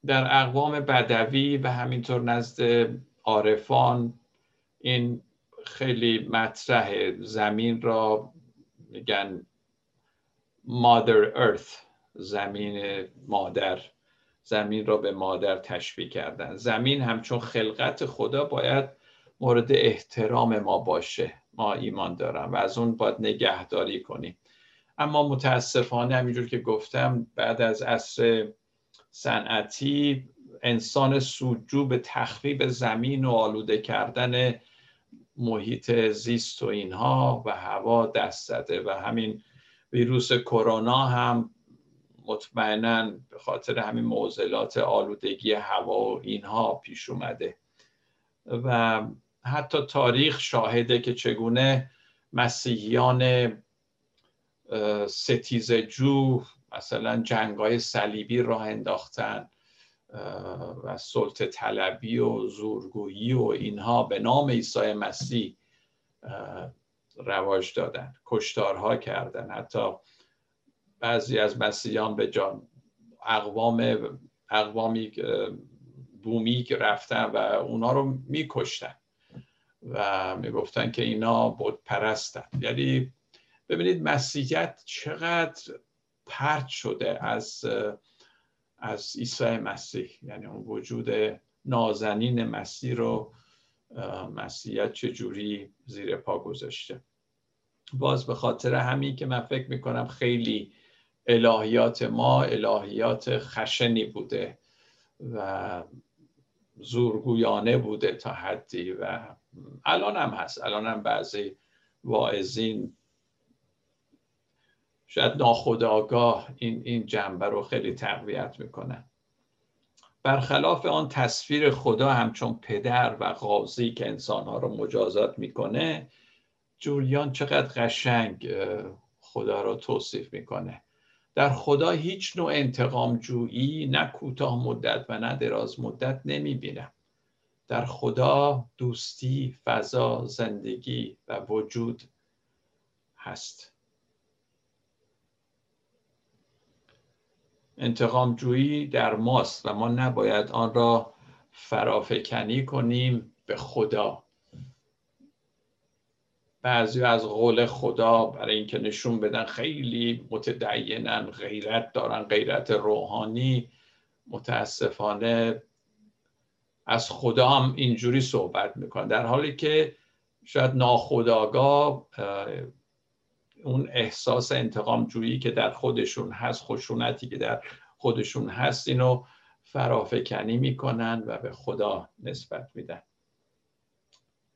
در اقوام بدوی و همینطور نزد عارفان این خیلی مطرح زمین را میگن مادر ارث زمین مادر زمین را به مادر تشبیه کردن. زمین همچون خلقت خدا باید مورد احترام ما باشه. ما ایمان دارم و از اون باید نگهداری کنیم. اما متاسفانه همینجور که گفتم بعد از عصر صنعتی انسان سودجو به تخریب زمین و آلوده کردن محیط زیست و اینها و هوا دست زده و همین ویروس کرونا هم مطمئنا به خاطر همین معضلات آلودگی هوا و اینها پیش اومده. و حتی تاریخ شاهده که چگونه مسیحیان ستیز جو مثلا جنگ های صلیبی راه انداختن و سلطه طلبی و زورگویی و اینها به نام عیسی مسیح رواج دادن کشتارها کردن. حتی بعضی از مسیحیان به جان اقوام اقوامی بومی رفتن و اونا رو میکشتن. و می‌گفتن که اینا بود پرستن یعنی ببینید مسیحیت چقدر پرت شده از از عیسی مسیح. یعنی اون وجود نازنین مسیح رو مسیحیت چجوری زیر پا گذاشته. باز به خاطر همین که من فکر می‌کنم خیلی الهیات ما الهیات خشنی بوده و زورگویانه بوده تا حدی و الان هم هست. الان هم بعضی واعظین شاید ناخداگاه این, این جنبه رو خیلی تقویت می‌کنن. برخلاف آن تصویر خدا همچون پدر و قاضی که انسانها رو مجازات می‌کنه جولیان چقدر قشنگ خدا رو توصیف می‌کنه. در خدا هیچ نوع انتقام جویی نه کوتاه مدت و نه دراز مدت نمی‌بینم. در خدا دوستی فضا زندگی و وجود هست. انتقام جویی در ماست و ما نباید آن را فرافکنی کنیم به خدا. بعضی از قول خدا برای اینکه نشون بدن خیلی متدینن غیرت دارن غیرت روحانی متاسفانه از خدا هم اینجوری صحبت می‌کنن در حالی که شاید ناخداگاه اون احساس انتقام جویی که در خودشون هست خشونتی که در خودشون هست اینو فرافکنی می‌کنن و به خدا نسبت میدن.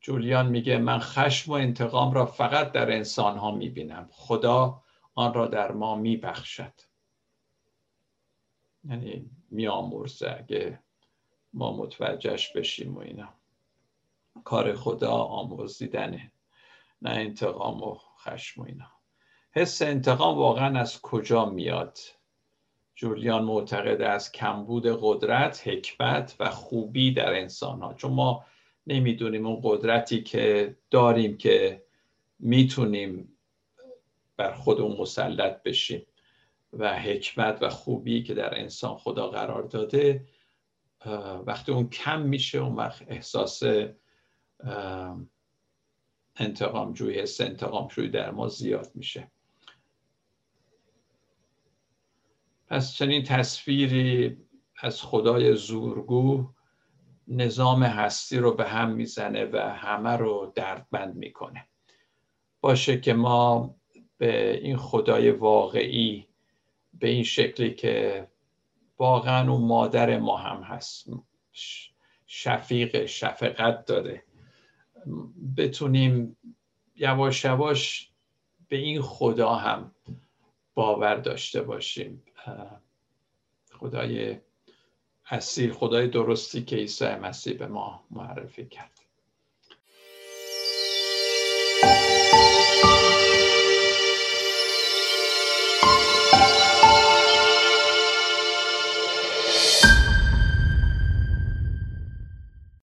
جولیان میگه من خشم و انتقام را فقط در انسان ها می‌بینم. خدا آن را در ما میبخشد. یعنی میامرزه اگه ما متوجهش بشیم و اینا. کار خدا آموزیدنه نه انتقام و خشم و اینا. حس انتقام واقعا از کجا میاد؟ جولیان معتقد از کمبود قدرت حکمت و خوبی در انسان ها چون ما نمی‌دونیم اون قدرتی که داریم که می‌تونیم بر خودمون مسلط بشیم و حکمت و خوبی که در انسان خدا قرار داده وقتی اون کم میشه اون وقت احساس انتقام جوی حس انتقام جوی در ما زیاد میشه. پس چنین تصویری از خدای زورگو نظام هستی رو به هم می‌زنه و همه رو دردمند می‌کنه. باشه که ما به این خدای واقعی به این شکلی که واقعا اون مادر ما هم هست. شفیق شفقت داره. بتونیم یواش یواش به این خدا هم باور داشته باشیم. خدای اصیل خدای درستی که عیسی مسیح به ما معرفی کرد.